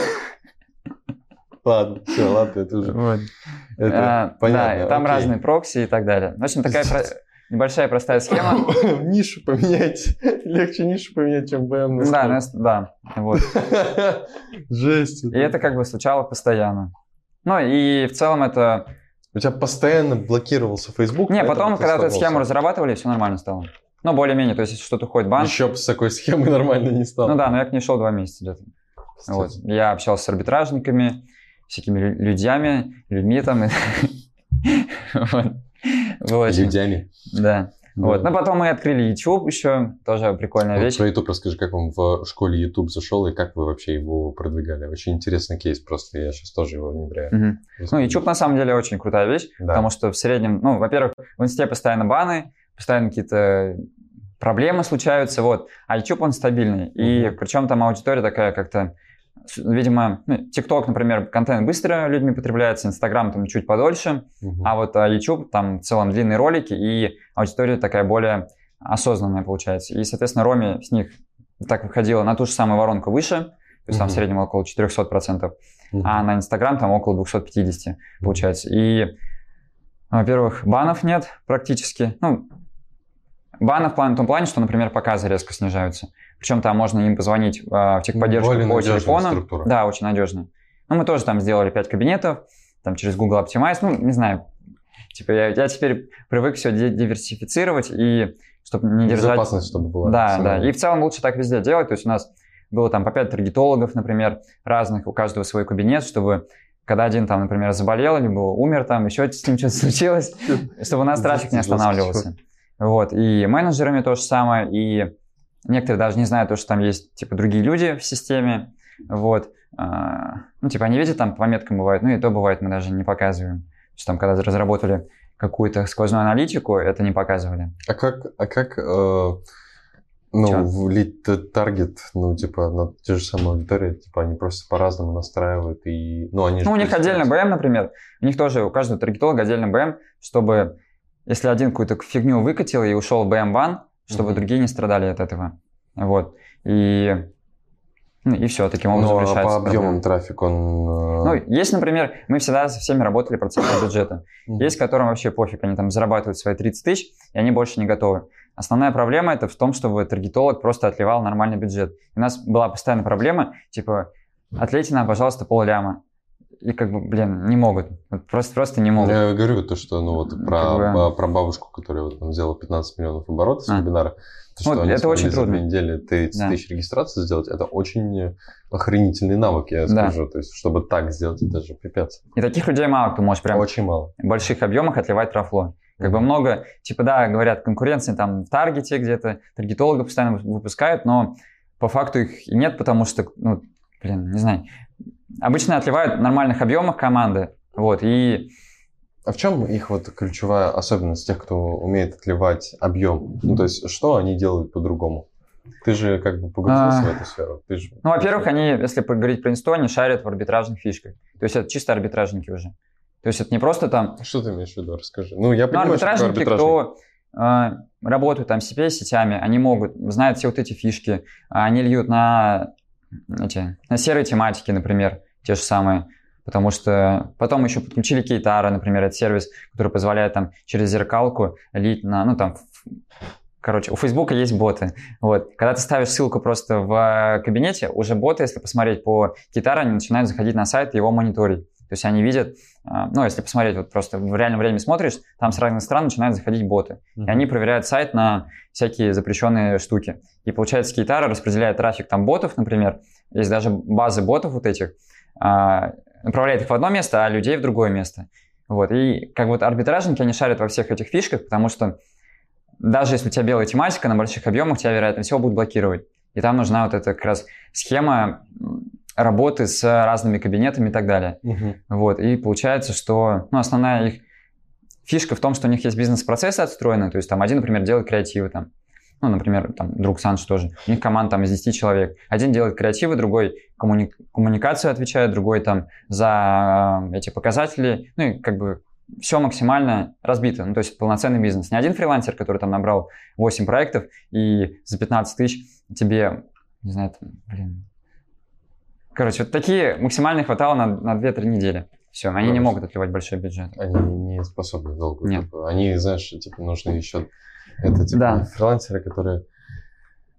Ладно, все, ладно, это уже... Вот. Это А, понятно. Да, там окей. разные прокси и так далее. В общем, такая про- небольшая простая схема. Нишу поменять. Легче нишу поменять, чем на Да, да, вот. Жесть. И это как бы случало постоянно. Ну и в целом это... У тебя постоянно блокировался Facebook. Не, потом, ты когда столкнулся. схему разрабатывали, все нормально стало. Ну, более-менее, то есть, если что-то уходит в бан. Еще с такой схемой нормально не стало. Ну да, но я к ней шел два месяца где-то. Вот. Я общался с арбитражниками, всякими лю- людьми, людьми там. и- Вот. Да. Вот. Ну, потом мы открыли YouTube еще, тоже прикольная Вот вещь. про YouTube расскажи, как он в школе YouTube зашел и как вы вообще его продвигали. Очень интересный кейс просто, я сейчас тоже его внедряю. Мгм. Ну, YouTube на самом деле очень крутая вещь, Да. потому что в среднем, ну, во-первых, в инсте постоянно баны, постоянно какие-то проблемы случаются, вот. А YouTube, он стабильный. И Мгм. причем там аудитория такая как-то, видимо, ну, TikTok, например, контент быстро людьми потребляется, Instagram там чуть подольше, Мгм. а вот а, YouTube там в целом длинные ролики, и аудитория такая более осознанная получается. И, соответственно, Роме с них так выходило на ту же самую воронку выше, то есть там в среднем около 400%, Мгм. а на Инстаграм там около 250 получается. И, во-первых, банов нет практически. Ну, банов в плане- в том плане, что, например, показы резко снижаются. Причем там можно им позвонить э, в техподдержку Более по телефону. структура. Да, очень надежно. Ну, мы тоже там сделали 5 кабинетов, там через Google Optimize, ну, не знаю. Типа я, я теперь привык все диверсифицировать, и чтобы не держать... Безопасность, чтобы была. Да, да. И в целом лучше так везде делать. То есть у нас было там по 5 таргетологов, например, разных, у каждого свой кабинет, чтобы когда один там, например, заболел, либо умер там, еще с ним что-то случилось, чтобы у нас трафик не останавливался. Вот. И менеджерами то же самое, и некоторые даже не знают, то, что там есть, типа, другие люди в системе. Вот. А, Ну, типа, они видят, там по меткам бывает, ну, и то бывает, мы даже не показываем. То есть там, когда разработали какую-то сквозную аналитику, это не показывали. А как, а как, э, ну, таргет, ну, типа, на те же самые аудитории, типа, они просто по-разному настраивают, и, ну, они Ну, у них отдельно БМ, например. У них тоже, у каждого таргетолога отдельно БМ, чтобы, если один какую-то фигню выкатил и ушел в БМ-бан, чтобы Мгм. другие не страдали от этого. Вот. И, ну, и все, таким образом Ну, а решается по объемам проблема. трафик он... Ну, э, есть, например, мы всегда со всеми работали процентом бюджета. Есть, которым вообще пофиг, они там зарабатывают свои 30 тысяч, и они больше не готовы. основная проблема это в том, чтобы таргетолог просто отливал нормальный бюджет. У нас была постоянная проблема, типа, отлейте нам, пожалуйста, пол ляма. И как бы, блин, не могут. Вот просто, просто не могут. Я говорю то, что, ну вот, про, Как бы- ба- про бабушку, которая вот, там, сделала 15 миллионов оборотов с А. вебинара. То, что Вот, они это очень за трудно. две недели 30 Да. тысяч регистраций сделать, это очень охренительный навык, я Да. скажу. То есть, чтобы так сделать, это же пипец. И таких людей мало кто может прям Очень мало. в больших объемах отливать трафло. Как бы много, типа, да, говорят, конкуренции там в таргете где-то, таргетологов постоянно выпускают, но по факту их и нет, потому что, ну, блин, не знаю. Обычно отливают в нормальных объемах команды, вот, и А в чем их вот ключевая особенность тех, кто умеет отливать объем? Ну, то есть, что они делают по-другому? Ты же как бы погрузился А. в эту сферу. Ты же... Ну, во-первых, они, если поговорить про инсту, они шарят в арбитражных фишках. То есть это чисто арбитражники уже. То есть это не просто там... Что ты имеешь в виду? Расскажи. Ну, я Ну, понимаю, что арбитражники, арбитражник. кто э, работают там с CPA-сетями, они могут, знают все вот эти фишки, а они льют на, эти, на серые тематики, например, те же самые. Потому что потом еще подключили Кейтара, например, это сервис, который позволяет там через зеркалку лить на, ну там, короче, у Фейсбука есть боты. Вот. Когда ты ставишь ссылку просто в кабинете, уже боты, если посмотреть по Кейтару, они начинают заходить на сайт и его мониторить. То есть они видят, а, ну, если посмотреть, вот просто в реальном времени смотришь, там с разных стран начинают заходить боты. И они проверяют сайт на всякие запрещенные штуки. И получается, Кейтара распределяет трафик там ботов, например. Есть даже базы ботов вот этих. а, направляет их в одно место, а людей в другое место. Вот. И как вот арбитражники, они шарят во всех этих фишках, потому что даже если у тебя белая тематика на больших объемах, тебя, вероятно всего, будут блокировать. И там нужна вот эта как раз схема работы с разными кабинетами и так далее. Мгм. Вот, и получается, что ну, основная их фишка в том, что у них есть бизнес-процессы отстроены, то есть там один, например, делает креативы там, ну, например, там друг Санж тоже, у них команда там из 10 человек, один делает креативы, другой коммуни- коммуникацию отвечает, другой там за э, эти показатели, ну, и как бы все максимально разбито, ну, то есть полноценный бизнес. Не один фрилансер, который там набрал 8 проектов и за 15 тысяч тебе, не знаю, там, блин, Короче, вот такие максимально хватало на, на 2-3 недели. Все, они не Хорошо. могут отливать большой бюджет. Они не способны долго. Нет. типа, Они, знаешь, типа, нужны еще... Это, типа, Да. фрилансеры, которые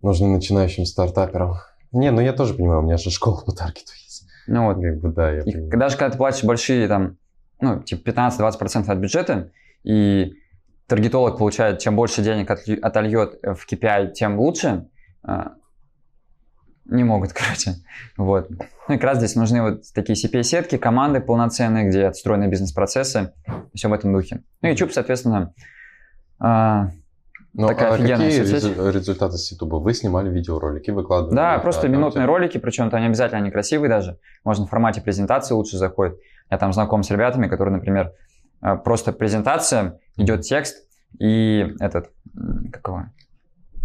нужны начинающим стартаперам. Не, ну я тоже понимаю, у меня же школа по таргету есть. Ну вот. Как бы, да, я И понимаю. даже когда ты платишь большие, там, ну, типа 15-20% от бюджета, и таргетолог получает, чем больше денег отольет в KPI, тем лучше, а, не могут, короче. Вот. Ну и как раз здесь нужны вот такие CPA-сетки, команды полноценные, где отстроены бизнес-процессы, все в этом духе. Ну и YouTube, соответственно, а, Ну, такая а офигенная какие соцсеть. резу- результаты с YouTube? Вы снимали видеоролики, выкладывали? Да, их просто минутные ролики, причем там не обязательно они красивые даже. Можно в формате презентации лучше заходит. Я там знаком с ребятами, которые, например, э, просто презентация, идет текст и этот, как его,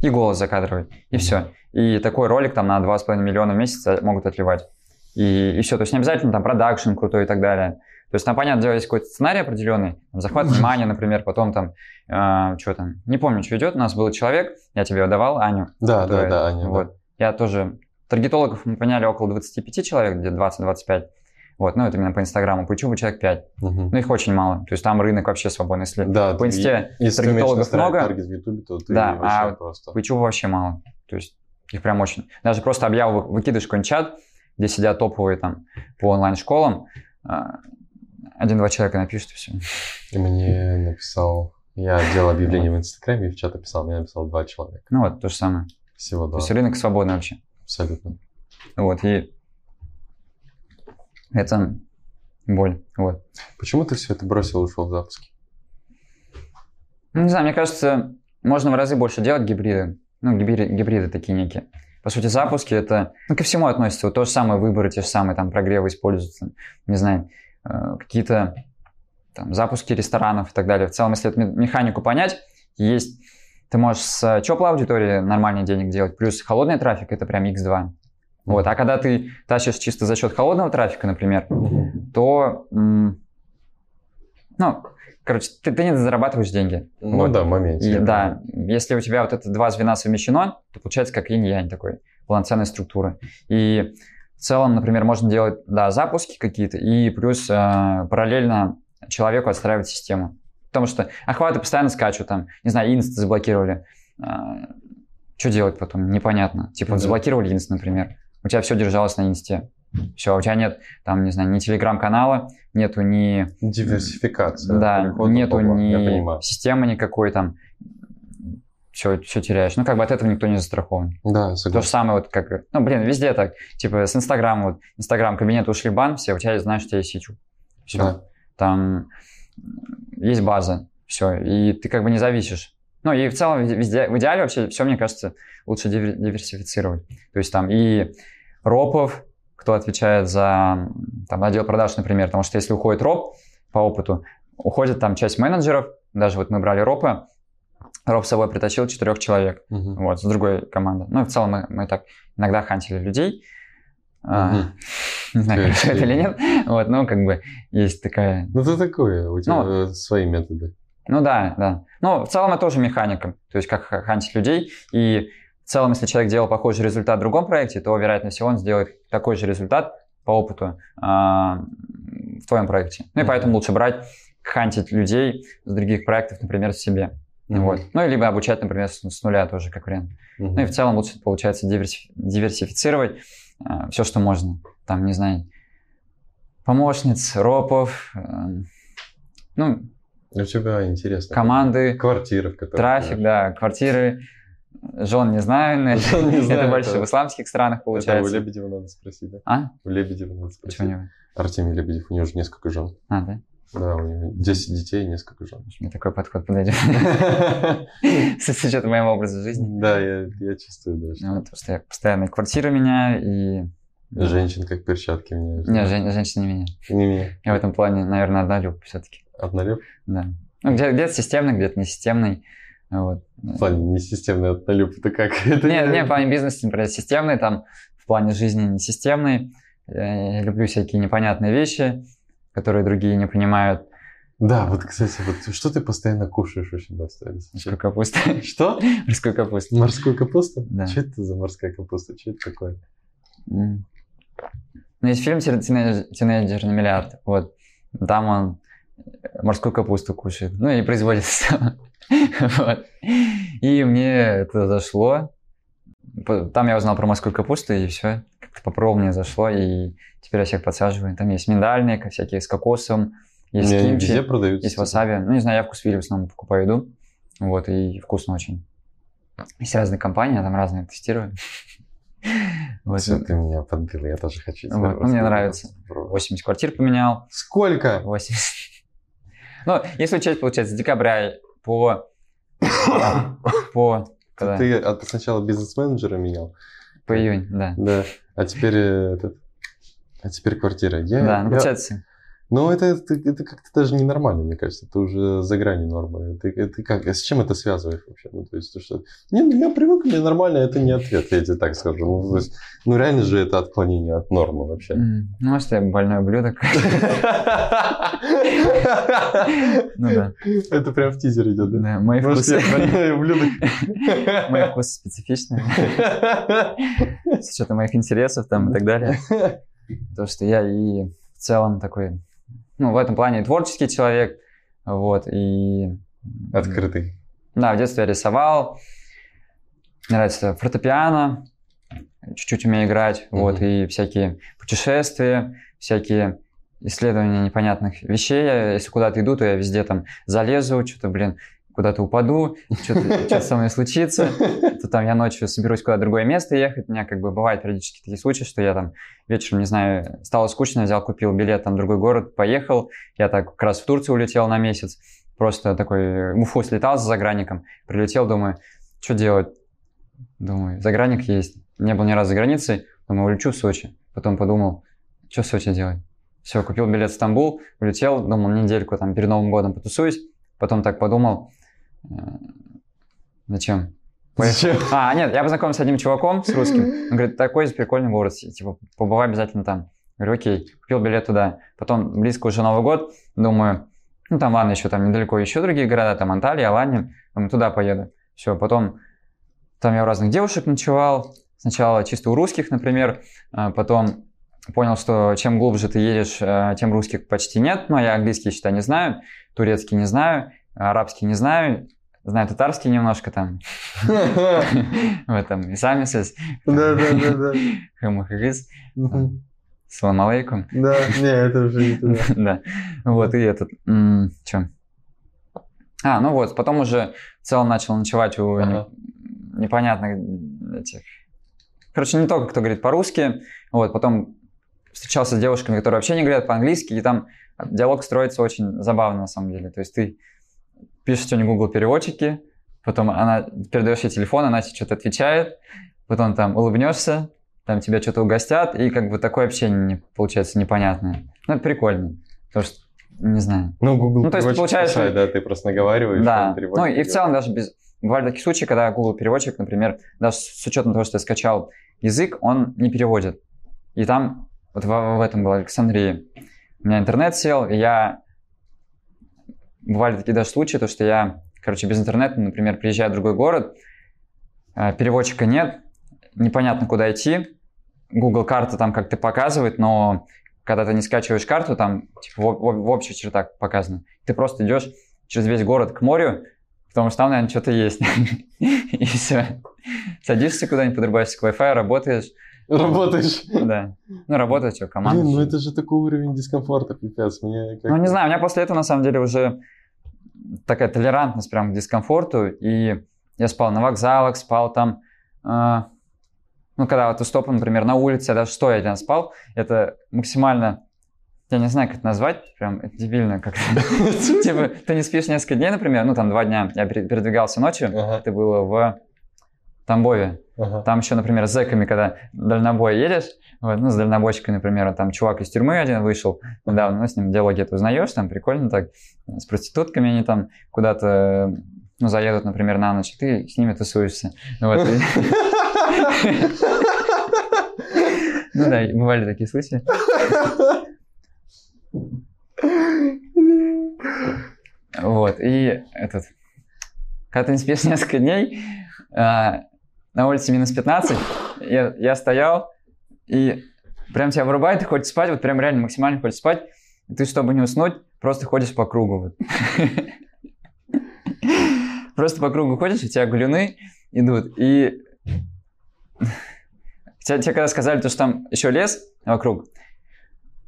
и голос закадровый, и все. И такой ролик там на 2,5 миллиона в месяц э, могут отливать. И, и все, то есть не обязательно там продакшн крутой и так далее. То есть там, понятно, дело, есть какой-то сценарий определенный, там, захват внимания, например, потом там, что там, не помню, что идет, у нас был человек, я тебе его давал, Аню, Да, да, которая- да, Аня, да. Вот. Я тоже... Таргетологов мы поняли около 25 человек, где 20-25. Вот, ну это именно по Инстаграму. По Ютубу человек 5. Мгм. Ну их очень мало. То есть там рынок вообще свободный. Если Да, по инсте если таргетологов много, таргет в Ютубе, то ты Да, вообще а просто... по Ютубу вообще мало. То есть их прям очень... Даже просто объяву вы- выкидываешь какой-нибудь чат, где сидят топовые там по онлайн-школам, а, один-два человека напишут, и все. И мне написал... Я делал объявление в Инстаграме и в чат написал. Мне написал два человека. Ну вот, то же самое. Всего То два. есть рынок свободный вообще. Абсолютно. Вот, и это боль. Вот. Почему ты все это бросил и ушел в запуски? Ну, не знаю, мне кажется, можно в разы больше делать гибриды. Ну, гибриды, гибриды такие некие. По сути, запуски это, ну, ко всему относится. Вот то же самое выборы, те же самые там прогревы используются. Не знаю, э, какие-то там запуски ресторанов и так далее. В целом, если эту ме- механику понять, есть, ты можешь с теплой аудиторией нормальный денег делать, плюс холодный трафик это прям x2. Вот, а когда ты тащишь чисто за счет холодного трафика, например, то, ну, короче, ты, ты не зарабатываешь деньги. Ну Вот. да, в моменте. И да, если у тебя вот это два звена совмещено, то получается как инь-янь такой, полноценная структура. И в целом, например, можно делать, да, запуски какие-то, и плюс э, параллельно человеку отстраивать систему. Потому что охваты постоянно скачут, там, не знаю, инсты заблокировали, что делать потом? Непонятно. Типа, Да. заблокировали инст, например. У тебя все держалось на инсте. Все, у тебя нет, там, не знаю, ни телеграм-канала, нету ни Диверсификация. да, нету бабла, ни системы никакой там. Все, все теряешь. Ну, как бы от этого никто не застрахован. Да, То же согласен. самое, вот как, ну, блин, везде так. Типа с Инстаграма, вот, Инстаграм, кабинет ушли бан, все, у тебя знаешь, у тебя есть YouTube. Все. Да. Там есть база, все, и ты как бы не зависишь. Ну, и в целом везде, в идеале вообще все, мне кажется, лучше дивер- диверсифицировать. То есть там и ропов, кто отвечает за там, отдел продаж, например, потому что если уходит роп по опыту, уходит там часть менеджеров, даже вот мы брали ропы, роп с собой притащил четырех человек, Мгм. вот, с другой команды. Ну, и в целом мы, мы так иногда хантили людей, А, Мгм. не знаю, хорошо это или нет, вот, ну, как бы есть такая Ну, это такое, у тебя Ну, э, свои методы. Ну да, да. Ну, в целом это тоже механика, то есть как ха- хантить людей. И целом, если человек делал похожий результат в другом проекте, то, вероятно всего, он сделает такой же результат по опыту а, в твоем проекте. Ну и Мгм. поэтому лучше брать, хантить людей с других проектов, например, себе. Мгм. Вот. Ну, либо обучать, например, с, с нуля тоже, как вариант. Мгм. Ну и в целом лучше, получается, диверси- диверсифицировать все, что можно. Там, не знаю, помощниц, ропов, э, ну, У тебя интересно. команды, Квартира, в которой Трафик, да, квартиры, жен не знаю, но Жен не знаю, это больше это- в исламских странах живешь. Это у получается. Лебедева надо спросить, да? А? У Лебедева надо Почему спросить. не? Артемий Лебедев, у него же несколько жен. А, да? Да, у него 10 детей и несколько жен. Мне такой подход подойдет. С учетом моего образа жизни. Да, я, я чувствую, да. что Ну, вот, что я постоянно квартиру меняю и... Женщин как перчатки меняешь. Не, да? жен- женщин не меняю. Не меня. Я в этом плане, наверное, однолюб все-таки. Однолюб? Да. Ну, где- где-то системный, где-то не системный. Вот. В плане несистемный однолюб. Это как? Это Не, не, в плане бизнеса, например, системный, там, в плане жизни не системный. Я люблю всякие непонятные вещи, которые другие не понимают. Да, вот, кстати, вот что ты постоянно кушаешь очень достаточно? Морскую капусту. Что? Морскую капусту. Морскую капусту? Да. Что это за морская капуста? Что это такое? Ну, есть фильм «Тин- «Тинейдж- «Тинейджер на миллиард». Вот. Там он морскую капусту кушает. Ну, и производит. Вот. И мне это зашло. Там я узнал про морскую капусту, и все. Как-то попробовал, мне зашло, и теперь я всех подсаживаю. Там есть миндальные, ка- всякие с кокосом, есть Не, кимчи, везде продаются. есть васаби. Ну, не знаю, я вкус в основном покупаю еду. Вот, и вкусно очень. Есть разные компании, я там разные тестирую. Вот. Все, ты меня подбил, я тоже хочу. Вот, ну, мне нравится. капусту попробовать. 80 квартир поменял. Сколько? 80. Ну, если учесть, получается, с декабря по... По... Когда? Ты от- сначала бизнес-менеджера менял, По июнь, да. да, а теперь э, этот, а теперь квартира. Я, Да, ну, я- получается, Ну, это, это, это как-то даже ненормально, мне кажется. Это уже за гранью нормы. Ты, ты как, с чем это связываешь вообще? Ну, то есть, то, что... Не, ну, я привык, мне нормально, это не ответ, я тебе так скажу. Ну, то есть, ну реально же это отклонение от нормы вообще. м, ну, может, я больной ублюдок. Ну да. Это прям в тизер идет, да? Да, мои вкусы... больной ублюдок? Мои вкусы специфичные. С учетом моих интересов там и так далее. Потому что я и в целом такой... Ну, в этом плане творческий человек. Вот, и... Открытый. Да, в детстве я рисовал. Мне нравится фортепиано. Чуть-чуть умею играть. Вот, Мгм. и всякие путешествия, всякие исследования непонятных вещей. Я, если куда-то иду, то я везде там залезу, что-то, блин, куда-то упаду, что-то что со мной случится. То там я ночью соберусь куда-то другое место ехать. У меня как бы бывают периодически такие случаи, что я там вечером, не знаю, стало скучно, взял, купил билет там в другой город, поехал. Я так как раз в Турцию улетел на месяц. Просто такой в Уфу слетал за загранником, прилетел, думаю, что делать? Думаю, загранник есть. Не был ни разу за границей, думаю, улечу в Сочи. Потом подумал, что в Сочи делать? Все, купил билет в Стамбул, улетел, думал, недельку там перед Новым годом потусуюсь. Потом так подумал, зачем? Зачем? А, нет, я познакомился с одним чуваком, с русским. Он говорит, такой же прикольный город, типа, побывай обязательно там. Говорю, окей, купил билет туда. Потом близко уже Новый год, думаю, ну там ладно, еще там недалеко еще другие города, там Анталия, думаю, туда поеду. Все, потом там я у разных девушек ночевал. Сначала чисто у русских, например, а потом понял, что чем глубже ты едешь, э, тем русских почти нет. Но я английский, считай, не знаю, турецкий не знаю, арабский не знаю, знаю татарский немножко там. В этом и сами сес. Да, да, да, да. Хамахагис. Мгм. Салам алейкум. Да, не, это уже не туда. Да. Вот, и этот... Че? А, ну вот, потом уже в целом начал ночевать у непонятных этих... Короче, не только кто говорит по-русски. Вот, потом встречался с девушками, которые вообще не говорят по-английски, и там диалог строится очень забавно, на самом деле. То есть ты что-нибудь в Google переводчике, потом она передаешь ей телефон, она тебе что-то отвечает, потом там улыбнешься, там тебя что-то угостят, и как бы такое общение не- получается непонятное. Ну, это прикольно, потому что, не знаю. Ну, Google Ну, то есть, получается- спасает, да, ты просто наговариваешь, Да, ну и в целом даже без... Бывали такие случаи, когда Google переводчик, например, даже с учетом того, что я скачал язык, он не переводит. И там, вот в, в этом было Александрии, у меня интернет сел, и я... Бывали такие даже случаи, то, что я, короче, без интернета, например, приезжаю в другой город, э, переводчика нет, непонятно, куда идти, Google карта там как-то показывает, но когда ты не скачиваешь карту, там типа, в, в- в общих чертах показано. Ты просто идешь через весь город к морю, потому что там, наверное, что-то есть. И все. Садишься куда-нибудь, подрубаешься к Wi-Fi, работаешь. Работаешь. Да. Ну, работает, что, команда. Блин, ну это же такой уровень дискомфорта, пипец. Мне как... Ну, не знаю, у меня после этого, на самом деле, уже такая толерантность прям к дискомфорту, и я спал на вокзалах, спал там, э, ну, когда вот устопа, например, на улице, я даже стоя один спал, это максимально, я не знаю, как это назвать, прям это дебильно как-то. Типа, ты не спишь несколько дней, например, ну, там, два дня, я пере- передвигался ночью, это было в Тамбове, ага. там еще, например, с зэками, когда дальнобой едешь, вот, ну, с дальнобойщикой, например, там чувак из тюрьмы один вышел недавно, ну, с ним диалоги это узнаешь, там прикольно так, с проститутками они там куда-то, ну, заедут, например, на ночь, ты с ними тусуешься. Вот, Ну да, бывали такие случаи. Вот, и этот, когда ты не спишь несколько дней, а, на улице минус 15, я, я стоял, и прям тебя вырубает, ты хочешь спать, вот прям реально максимально хочешь спать, и ты, чтобы не уснуть, просто ходишь по кругу. вот. Просто по кругу ходишь, у тебя глюны идут, и Тебе, тебе когда сказали, то, что там еще лес вокруг,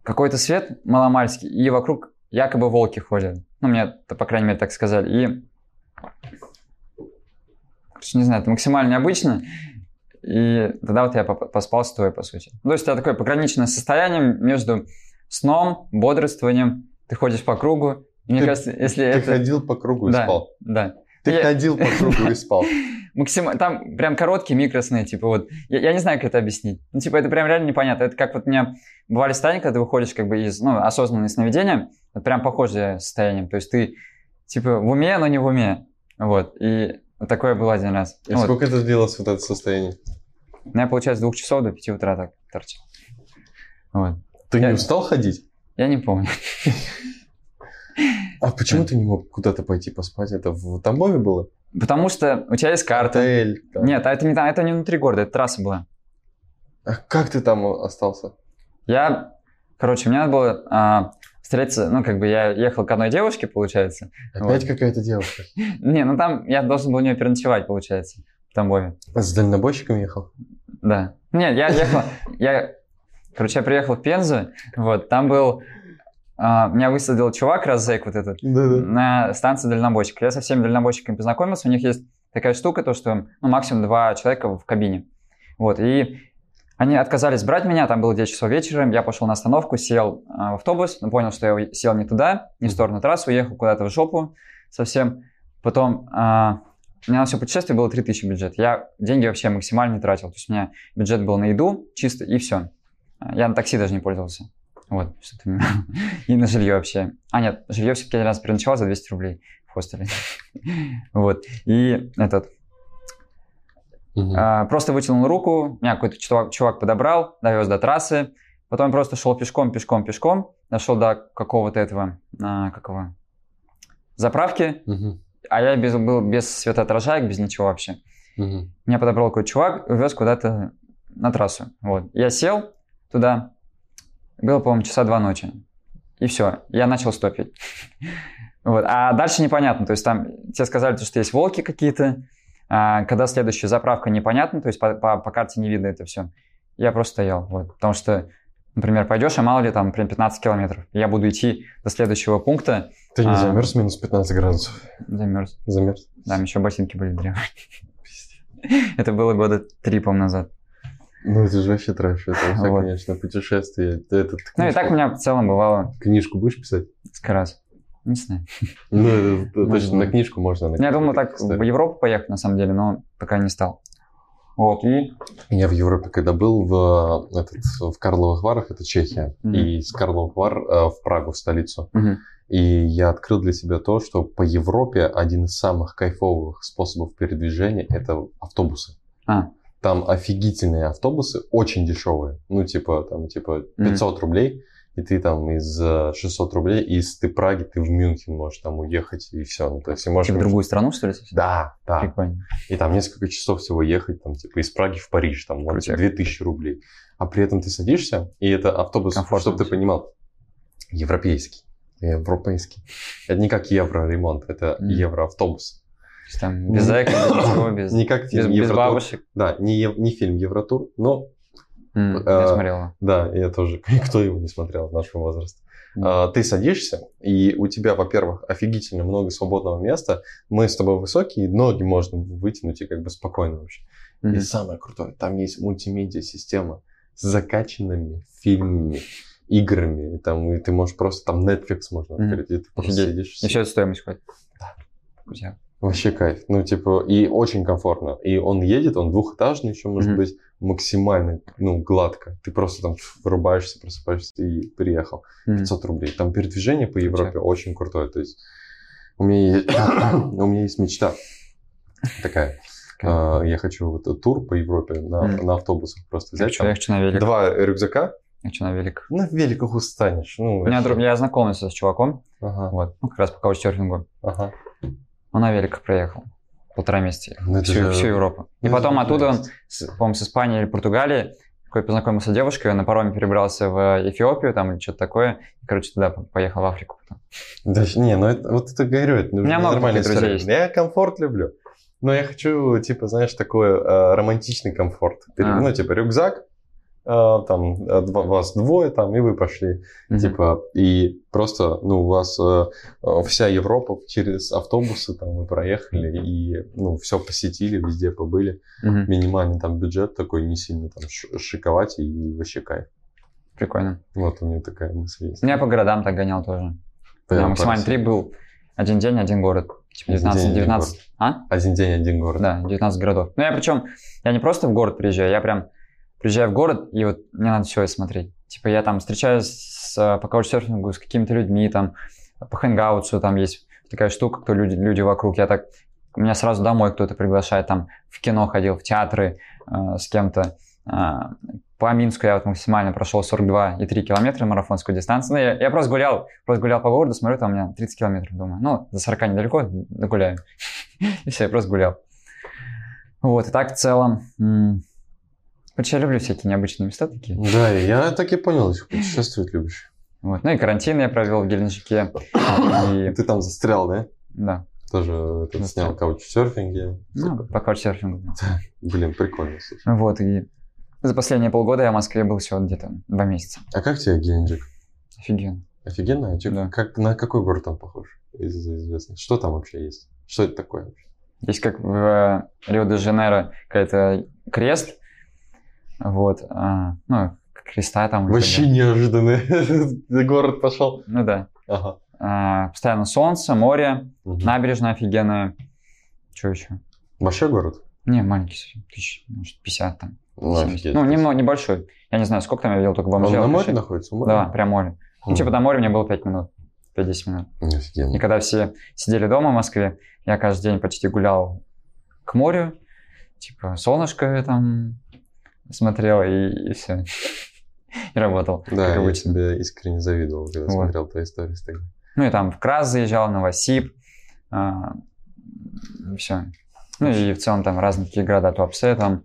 какой-то свет маломальский, и вокруг якобы волки ходят. Ну, мне, по крайней мере, так сказали. И, короче, не знаю, это максимально необычно. И тогда вот я поспал стоя, по сути. Ну, то есть у тебя такое пограничное состояние между сном, бодрствованием. Ты ходишь по кругу. Мне Ты- кажется, если Ты это... ходил по кругу и да, спал. да. Ты Я- ходил по кругу и спал. Максим... Там прям короткие микросны, типа вот. Я, я не знаю, как это объяснить. Ну, типа, это прям реально непонятно. Это как вот у меня бывали состояния, когда ты выходишь как бы из, ну, осознанного сновидения, это прям похожее состояние. То есть ты, типа, в уме, но не в уме. Вот. И вот такое было один раз. И Ну, вот. сколько это длилось, вот это состояние? У меня, получается, с двух часов до пяти утра так торчит. Вот. Ты Я- не устал ходить? Я не помню. А почему ты не мог куда-то пойти поспать? Это в Тамбове было? Потому что у тебя есть карта. Отель. там. Нет, а это не, это не внутри города, это трасса была. А как ты там остался? Я, короче, мне надо было а, встретиться, ну, как бы я ехал к одной девушке, получается. Опять Вот. какая-то девушка. Не, ну там я должен был у нее переночевать, получается, в Тамбове. А С дальнобойщиком ехал? Да. Нет, я ехал, я, короче, я приехал в Пензу, вот, там был, а, меня высадил чувак, раззэк вот этот, на станции дальнобойщика. Я со всеми дальнобойщиками познакомился, у них есть такая штука, то, что, ну, максимум два человека в кабине. Вот, и они отказались брать меня, там было 9 часов вечера, я пошел на остановку, сел а, в автобус, но понял, что я сел не туда, не в сторону трассы, уехал куда-то в жопу совсем. Потом а, у меня на все путешествие было 3000 бюджет. Я деньги вообще максимально не тратил. То есть у меня бюджет был на еду чисто, и все. Я на такси даже не пользовался. Вот, что-то... И на жилье вообще. А, нет, жилье все-таки один раз переночевал за 200 рублей в хостеле. Вот. И этот... Мгм. а, Просто вытянул руку, меня какой-то чувак, чувак подобрал, довез до трассы. Потом просто шел пешком, пешком, пешком. Дошел до какого-то этого... а, Какого? Заправки. Мгм. А я без, был без светоотражаек, без ничего вообще. Мгм. Меня подобрал какой-то чувак, увез куда-то на трассу. Вот. Я сел туда, было, по-моему, часа два ночи. и все, я начал стопить. Вот. А дальше непонятно, то есть там тебе сказали, что есть волки какие-то, когда следующая заправка непонятно, то есть по, по, по карте не видно это все. Я просто стоял, вот, потому что, например, пойдешь, а мало ли там, например, 15 километров, я буду идти до следующего пункта. Ты не А. замерз минус 15 градусов? Замерз. Замерз? Там еще ботинки были древние. Это было года три, по назад. Ну, это же вообще трэш. Это Вот. конечно, путешествие. Ты этот, Ну и так у меня в целом бывало Книжку будешь писать? несколько раз. Не знаю. Ну, Может точно на книжку можно. Я думал так в Европу поехать, на самом деле, но пока не стал. Вот, и... Я в Европе, когда был в, э, этот, в Карловых Варах, это Чехия, Мгм. и из Карловых Вар э, в Прагу, в столицу. Мгм. И я открыл для себя то, что по Европе один из самых кайфовых способов передвижения – это автобусы. А, Там офигительные автобусы, очень дешевые. Ну, типа, там, типа, Мгм. 500 рублей, и ты там из э, 600 рублей, из ты Праги, ты в Мюнхен можешь там уехать, и все. Ну, то есть, и можешь... типа в другую страну, что ли? совсем? Да, да. Прикольно. И там несколько часов всего ехать, там, типа, из Праги в Париж, там, вот, Крутяк. 2000 рублей. А при этом ты садишься, и это автобус, чтобы ты понимал, европейский. Европейский. Это не как евроремонт, это Мгм. евроавтобус. То есть там без зайка, без без, Не как без, фильм без бабушек. Да, не, не фильм Евротур, но М, Э, Я смотрел. его. да, я тоже, кто его не смотрел от нашего возраста. Мгм. А, Ты садишься, и у тебя, во-первых, офигительно много свободного места. Мы с тобой высокие, ноги можно вытянуть и как бы спокойно вообще. И Мгм. самое крутое, там есть мультимедиа-система с закачанными фильмами, играми. И, там, и ты можешь просто, там Netflix можно открыть, и ты просто Офигеть. сидишь. И это стоимость ходит. Да. Крутяк. Вообще кайф. Ну, типа, и очень комфортно. И он едет, он двухэтажный еще, может Мгм. быть, максимально, ну, гладко. Ты просто там вырубаешься, просыпаешься и приехал. Мгм. 500 рублей. Там передвижение по Европе очень крутое. То есть у меня есть, у меня есть мечта такая. А, Я хочу вот тур по Европе на, Мгм. на автобусах просто взять. я хочу на велик. Два рюкзака. Я хочу на велик. На великах устанешь. Ну, У меня друг, я знакомился с чуваком, Ага, вот, ну, как раз по каучсерфингу. ага. Он на великах проехал. Полтора месяца. Ну, всю, же- всю Европу. И ну, это потом оттуда он, по-моему, с Испании или Португалии, такой познакомился с девушкой, он на пароме перебрался в Эфиопию там или что-то такое. И, короче, туда по- поехал в Африку потом. Да, не, ну это, вот это говорю, это меня много нормальная таких друзей история. Я комфорт люблю. Но я хочу, типа, знаешь, такой э, романтичный комфорт. Пере- А. Ну, типа, рюкзак, там, э, вас двое, там, и вы пошли. Мгм. Типа, и просто, ну, у вас э, э, вся Европа через автобусы, там, вы проехали, и, ну, все посетили, везде побыли. Мгм. Минимальный там бюджет такой, не сильно там шиковать, и вообще кайф. Прикольно. Вот у меня такая мысль есть. Я по городам так гонял тоже. Прям России. трип был один день, один город. Типа Один 19, день, один 19. А? Один день, один город. Да, 19 городов. Ну, я причем, я не просто в город приезжаю, я прям приезжаю в город, и вот мне надо все смотреть. Типа я там встречаюсь с, э, по каучсерфингу с какими-то людьми, там, по хэнгаутсу, там есть такая штука, кто люди, люди вокруг. Я так, меня сразу домой кто-то приглашает, там, в кино ходил, в театры э, с кем-то. Э, по Минску я вот максимально прошел 42,3 километра марафонскую дистанцию. Ну, я, я просто гулял, просто гулял по городу, смотрю, там у меня 30 километров, думаю, ну, до 40 недалеко, догуляю. И все, я просто гулял. Вот, и так в целом... Короче, я люблю всякие необычные места такие. Да, я так и понял, что путешествовать любишь. Вот. Ну и карантин я провел в Геленджике. И, Ты там застрял, да? да, Тоже этот, снял каучсерфинге. ну, по каучсерфингу. Блин, прикольно, слушай. Вот, и за последние полгода я в Москве был всего где-то два месяца. А как тебе Геленджик? Офигенно. Офигенно? А чё- Да. как, на какой город там похож? Из известных. Что там вообще есть? Что это такое? вообще? Есть как в э, Рио-де-Жанейро какой-то крест. Вот. а, ну, креста там. Вообще неожиданно. Город пошел. Ну да. Ага. А, постоянно солнце, море, Мгм. набережная офигенная. Что еще? Большой город? Не, маленький тысяч, может, 50 там. Ну, 70. офигеть. Ну, немного, небольшой. Я не знаю, сколько там я видел, только Он бомжей. на море находится? У Да, прям море. Ну, Мгм. типа до моря мне было 5 минут, 5-10 минут. И Офигенно. когда все сидели дома в Москве, я каждый день почти гулял к морю, типа солнышко там смотрел и, все. И работал, Да, как я тебе искренне завидовал, когда Вот. смотрел твои истории тогда. Ну и там в Крас заезжал, Новосиб, а, и все. Ну и в целом там разные такие города, Туапсе, там,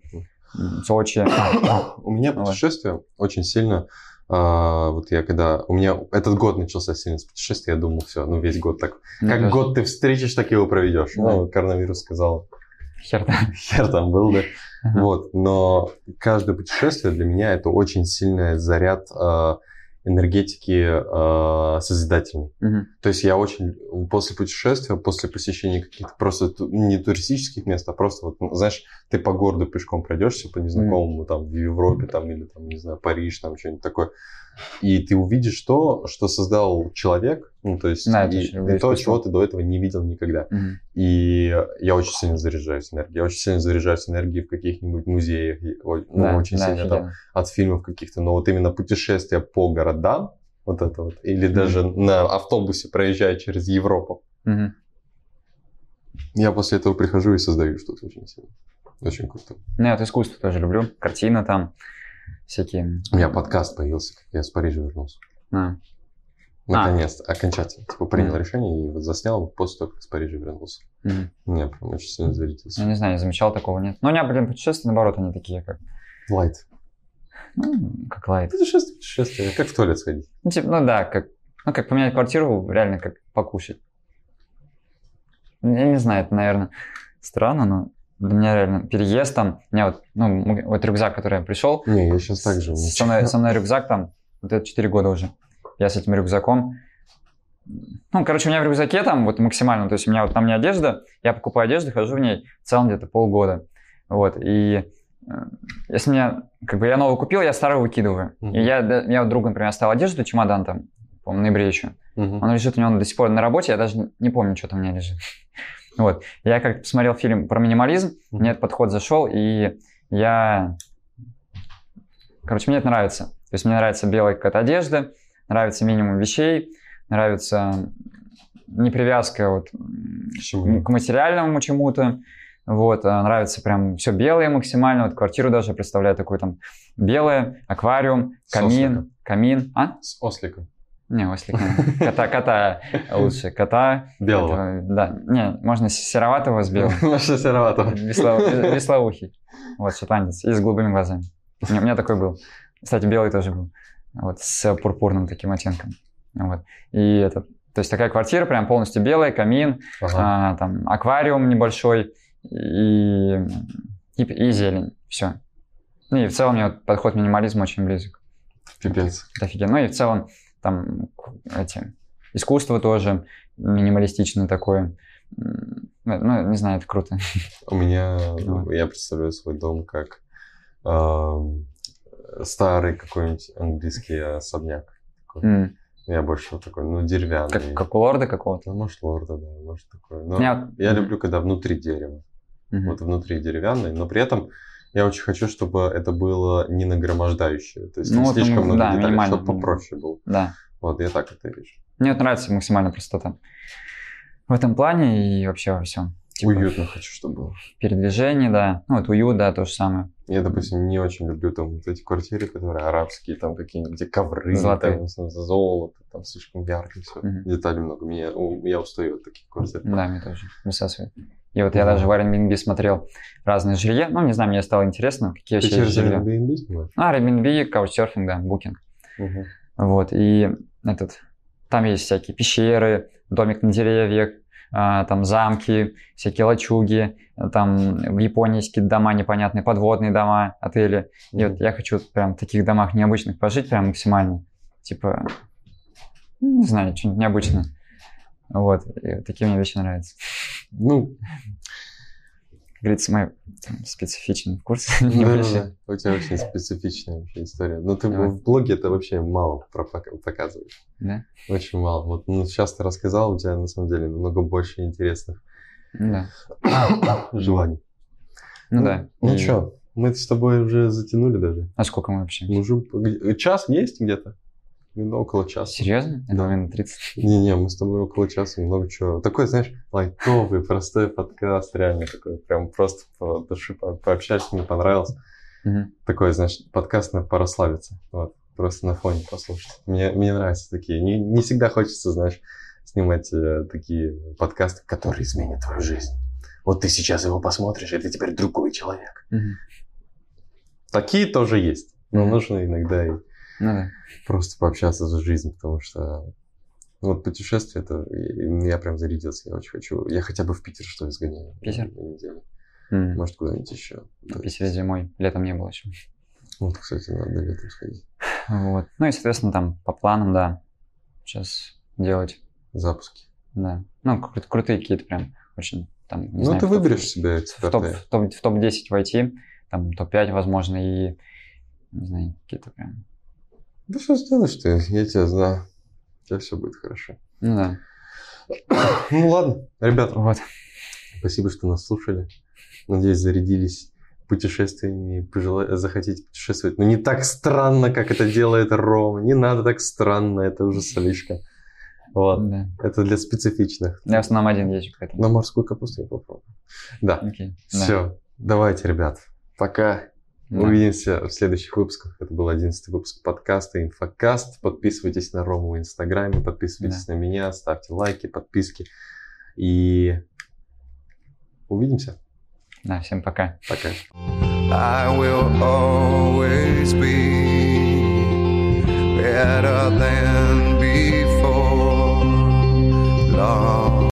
Сочи. У меня путешествие очень сильно а, вот я когда... У меня этот год начался сильно с путешествия, я думал, все, ну весь год так. Мне Как тоже. год ты встретишь, так его проведешь. Да. Ну, коронавирус сказал, Хер там. хер там был, да. Ага. Вот, но каждое путешествие для меня это очень сильный заряд э, энергетики э, созидательной. Мгм. То есть я очень после путешествия, после посещения каких-то просто не туристических мест, а просто вот, ну, знаешь, ты по городу пешком пройдешься по незнакомому, там, в Европе, там, или там, не знаю, Париж, там, что-нибудь такое, и ты увидишь то, что создал человек, ну, то есть, Да, и, и то, искусство. чего ты до этого не видел никогда. Мгм. И я очень сильно заряжаюсь энергией. Я очень сильно заряжаюсь энергией в каких-нибудь музеях. Ну, Да, очень да, сильно там от фильмов каких-то. Но вот именно путешествия по городам, вот это вот, или даже на автобусе проезжая через Европу, Мгм. я после этого прихожу и создаю что-то очень сильно. Очень круто. Ну, я вот искусство тоже люблю. Картины там всякие. У меня подкаст появился, как я с Парижа вернулся. А. Наконец-то, окончательно. Типа принял Мгм. решение и вот заснял после того, как с Парижа вернулся. Мгм. Я прям очень сильно зарядился. Я не знаю, не замечал такого, нет. Но у меня, блин, путешествия, наоборот, они такие, как, Лайт. ну, как лайт. Путешествие, путешествие. Как в туалет сходить. Ну, типа, ну да, как, ну, как поменять квартиру, реально как покушать. Я не знаю, это, наверное, странно, но для меня реально переезд там, у меня вот, ну, вот рюкзак, который я пришел, Не, я сейчас так же. с- со мной, со мной рюкзак там, вот это 4 года уже, я с этим рюкзаком, ну, короче, у меня в рюкзаке там вот максимально, то есть у меня вот там не одежда, я покупаю одежду, хожу в ней в целом где-то полгода, вот, и э, если меня, как бы я новую купил, я старую выкидываю. Мгм. И я, я вот другу, например, оставил одежду, чемодан там, по-моему, в ноябре еще. Мгм. Он лежит у него до сих пор на работе, я даже не помню, что там у меня лежит. Вот. Я как посмотрел фильм про минимализм, Мгм. мне этот подход зашел, и я... Короче, мне это нравится. То есть мне нравится белая какая-то одежда, нравится минимум вещей, нравится не привязка вот К материальному чему-то. Вот, а нравится прям все белое максимально. Вот квартиру даже представляю такую там белое, аквариум, камин, камин. А? С осликом. Не, ослик. Кота, кота лучше. Кота. Белого. Да. Не, можно сероватого с белым. Сероватова. Весло- Веслоухий. Вот, шотландец. И с голубыми глазами. У меня у меня такой был. Кстати, белый тоже был. Вот, с пурпурным таким оттенком. Вот. И этот, то есть такая квартира прям полностью белая, камин, Ага. а, там аквариум небольшой и, и, и зелень. Все. Ну и в целом мне вот подход минимализма очень близок. Пипец. Это офигенно. Ну и в целом там эти искусство тоже минималистичное такое. Ну, ну, не знаю, это круто. У меня, Давай. я представляю свой дом как ам, старый какой-нибудь английский особняк. М, Я больше вот такой, ну, деревянный. Как, как у лорда какого-то. Ну, может, лорда, да, может, такой. Но Я- я люблю, когда внутри дерева. Мгм. Вот внутри деревянный, но при этом я очень хочу, чтобы это было не нагромождающее. То есть Ну, не вот, слишком ну, много да, деталей, чтобы попроще было. Да. Вот, я так это вижу. Мне вот нравится максимальная простота. В этом плане и вообще во всем. Типа, Уютно хочу, чтобы было. Передвижение, да. Ну, вот уют, да, то же самое. Я, допустим, не очень люблю там вот эти квартиры, которые арабские, там какие-нибудь, где ковры, Золотые. там, золото, там слишком ярко все. Мгм. Деталей много. Меня, я устаю от таких квартир. Да, мне тоже высасывает. И вот я даже в Airbnb смотрел разные жилья. Ну, не знаю, мне стало интересно, какие вообще жилья. Airbnb снимаешь? А, Airbnb, Couchsurfing, да, Booking. Мгм. Вот, и этот, там есть всякие пещеры, домик на деревьях, а, там замки, всякие лачуги, там в Японии есть какие-то дома непонятные, подводные дома, отели. И вот я хочу прям в таких домах необычных пожить прям максимально. Типа, ну, не знаю, что-нибудь необычное. Вот, и вот такие мне вещи нравятся. Ну, Как говорится, мой там, специфичный да, Не да, да. у тебя очень специфичная вообще история. Но ты Давай. в блоге это вообще мало показываешь. Да? Очень мало. Вот ну, сейчас ты рассказал, у тебя на самом деле намного больше интересных Ну да. желаний. Ну да. Ну И- мы с тобой уже затянули даже. А сколько мы вообще? Мы уже... Час есть где-то? Ну, около часа. Серьезно? Да. минут 30. Не-не, мы с тобой около часа много чего. Такой, знаешь, лайтовый, простой подкаст, реально такой, прям просто по душе по- пообщались, мне понравился. Мгм. Такой, знаешь, подкаст на порасслабиться. Вот, просто на фоне послушать. Мне, мне нравятся такие. Не, не всегда хочется, знаешь, снимать э, такие подкасты, которые изменят твою жизнь. Вот ты сейчас его посмотришь, и ты теперь другой человек. Мгм. Такие тоже есть. Но Мгм. нужно иногда и Ну да. Просто пообщаться за жизнь, потому что ну, вот путешествие, это я прям зарядился, я очень хочу. Я хотя бы в Питер, что ли, сгоняю. Питер? На неделю. М. Может, куда-нибудь еще. В Питере зимой, летом не было еще. Вот, кстати, надо летом сходить. Вот. Ну и, соответственно, там по планам, да, сейчас делать, Запуски. да. Ну, кру- крутые какие-то прям, очень, там, не ну, знаю, ты в выберешь себе в топ, в топ, в топ-10 войти, там, топ-5, возможно, и, не знаю, какие-то прям, Да что сделаешь ты? Я тебя знаю. У тебя все будет хорошо. ну да. Ну ладно, ребята, Вот. спасибо, что нас слушали. Надеюсь, зарядились путешествиями пожела- захотите путешествовать. Но не так странно, как это делает Рома. Не надо так странно, это уже слишком. Вот. Да. Это для специфичных. Я в основном один езжу к этому. На морскую капусту я попробую. Да, да. все. Давайте, ребят. Пока. Да. Увидимся в следующих выпусках. Это был одиннадцатый выпуск подкаста Инфокаст. Подписывайтесь на Рому в Инстаграме, подписывайтесь на меня, ставьте лайки, подписки. И увидимся. Да, всем пока. Пока. I will always be better than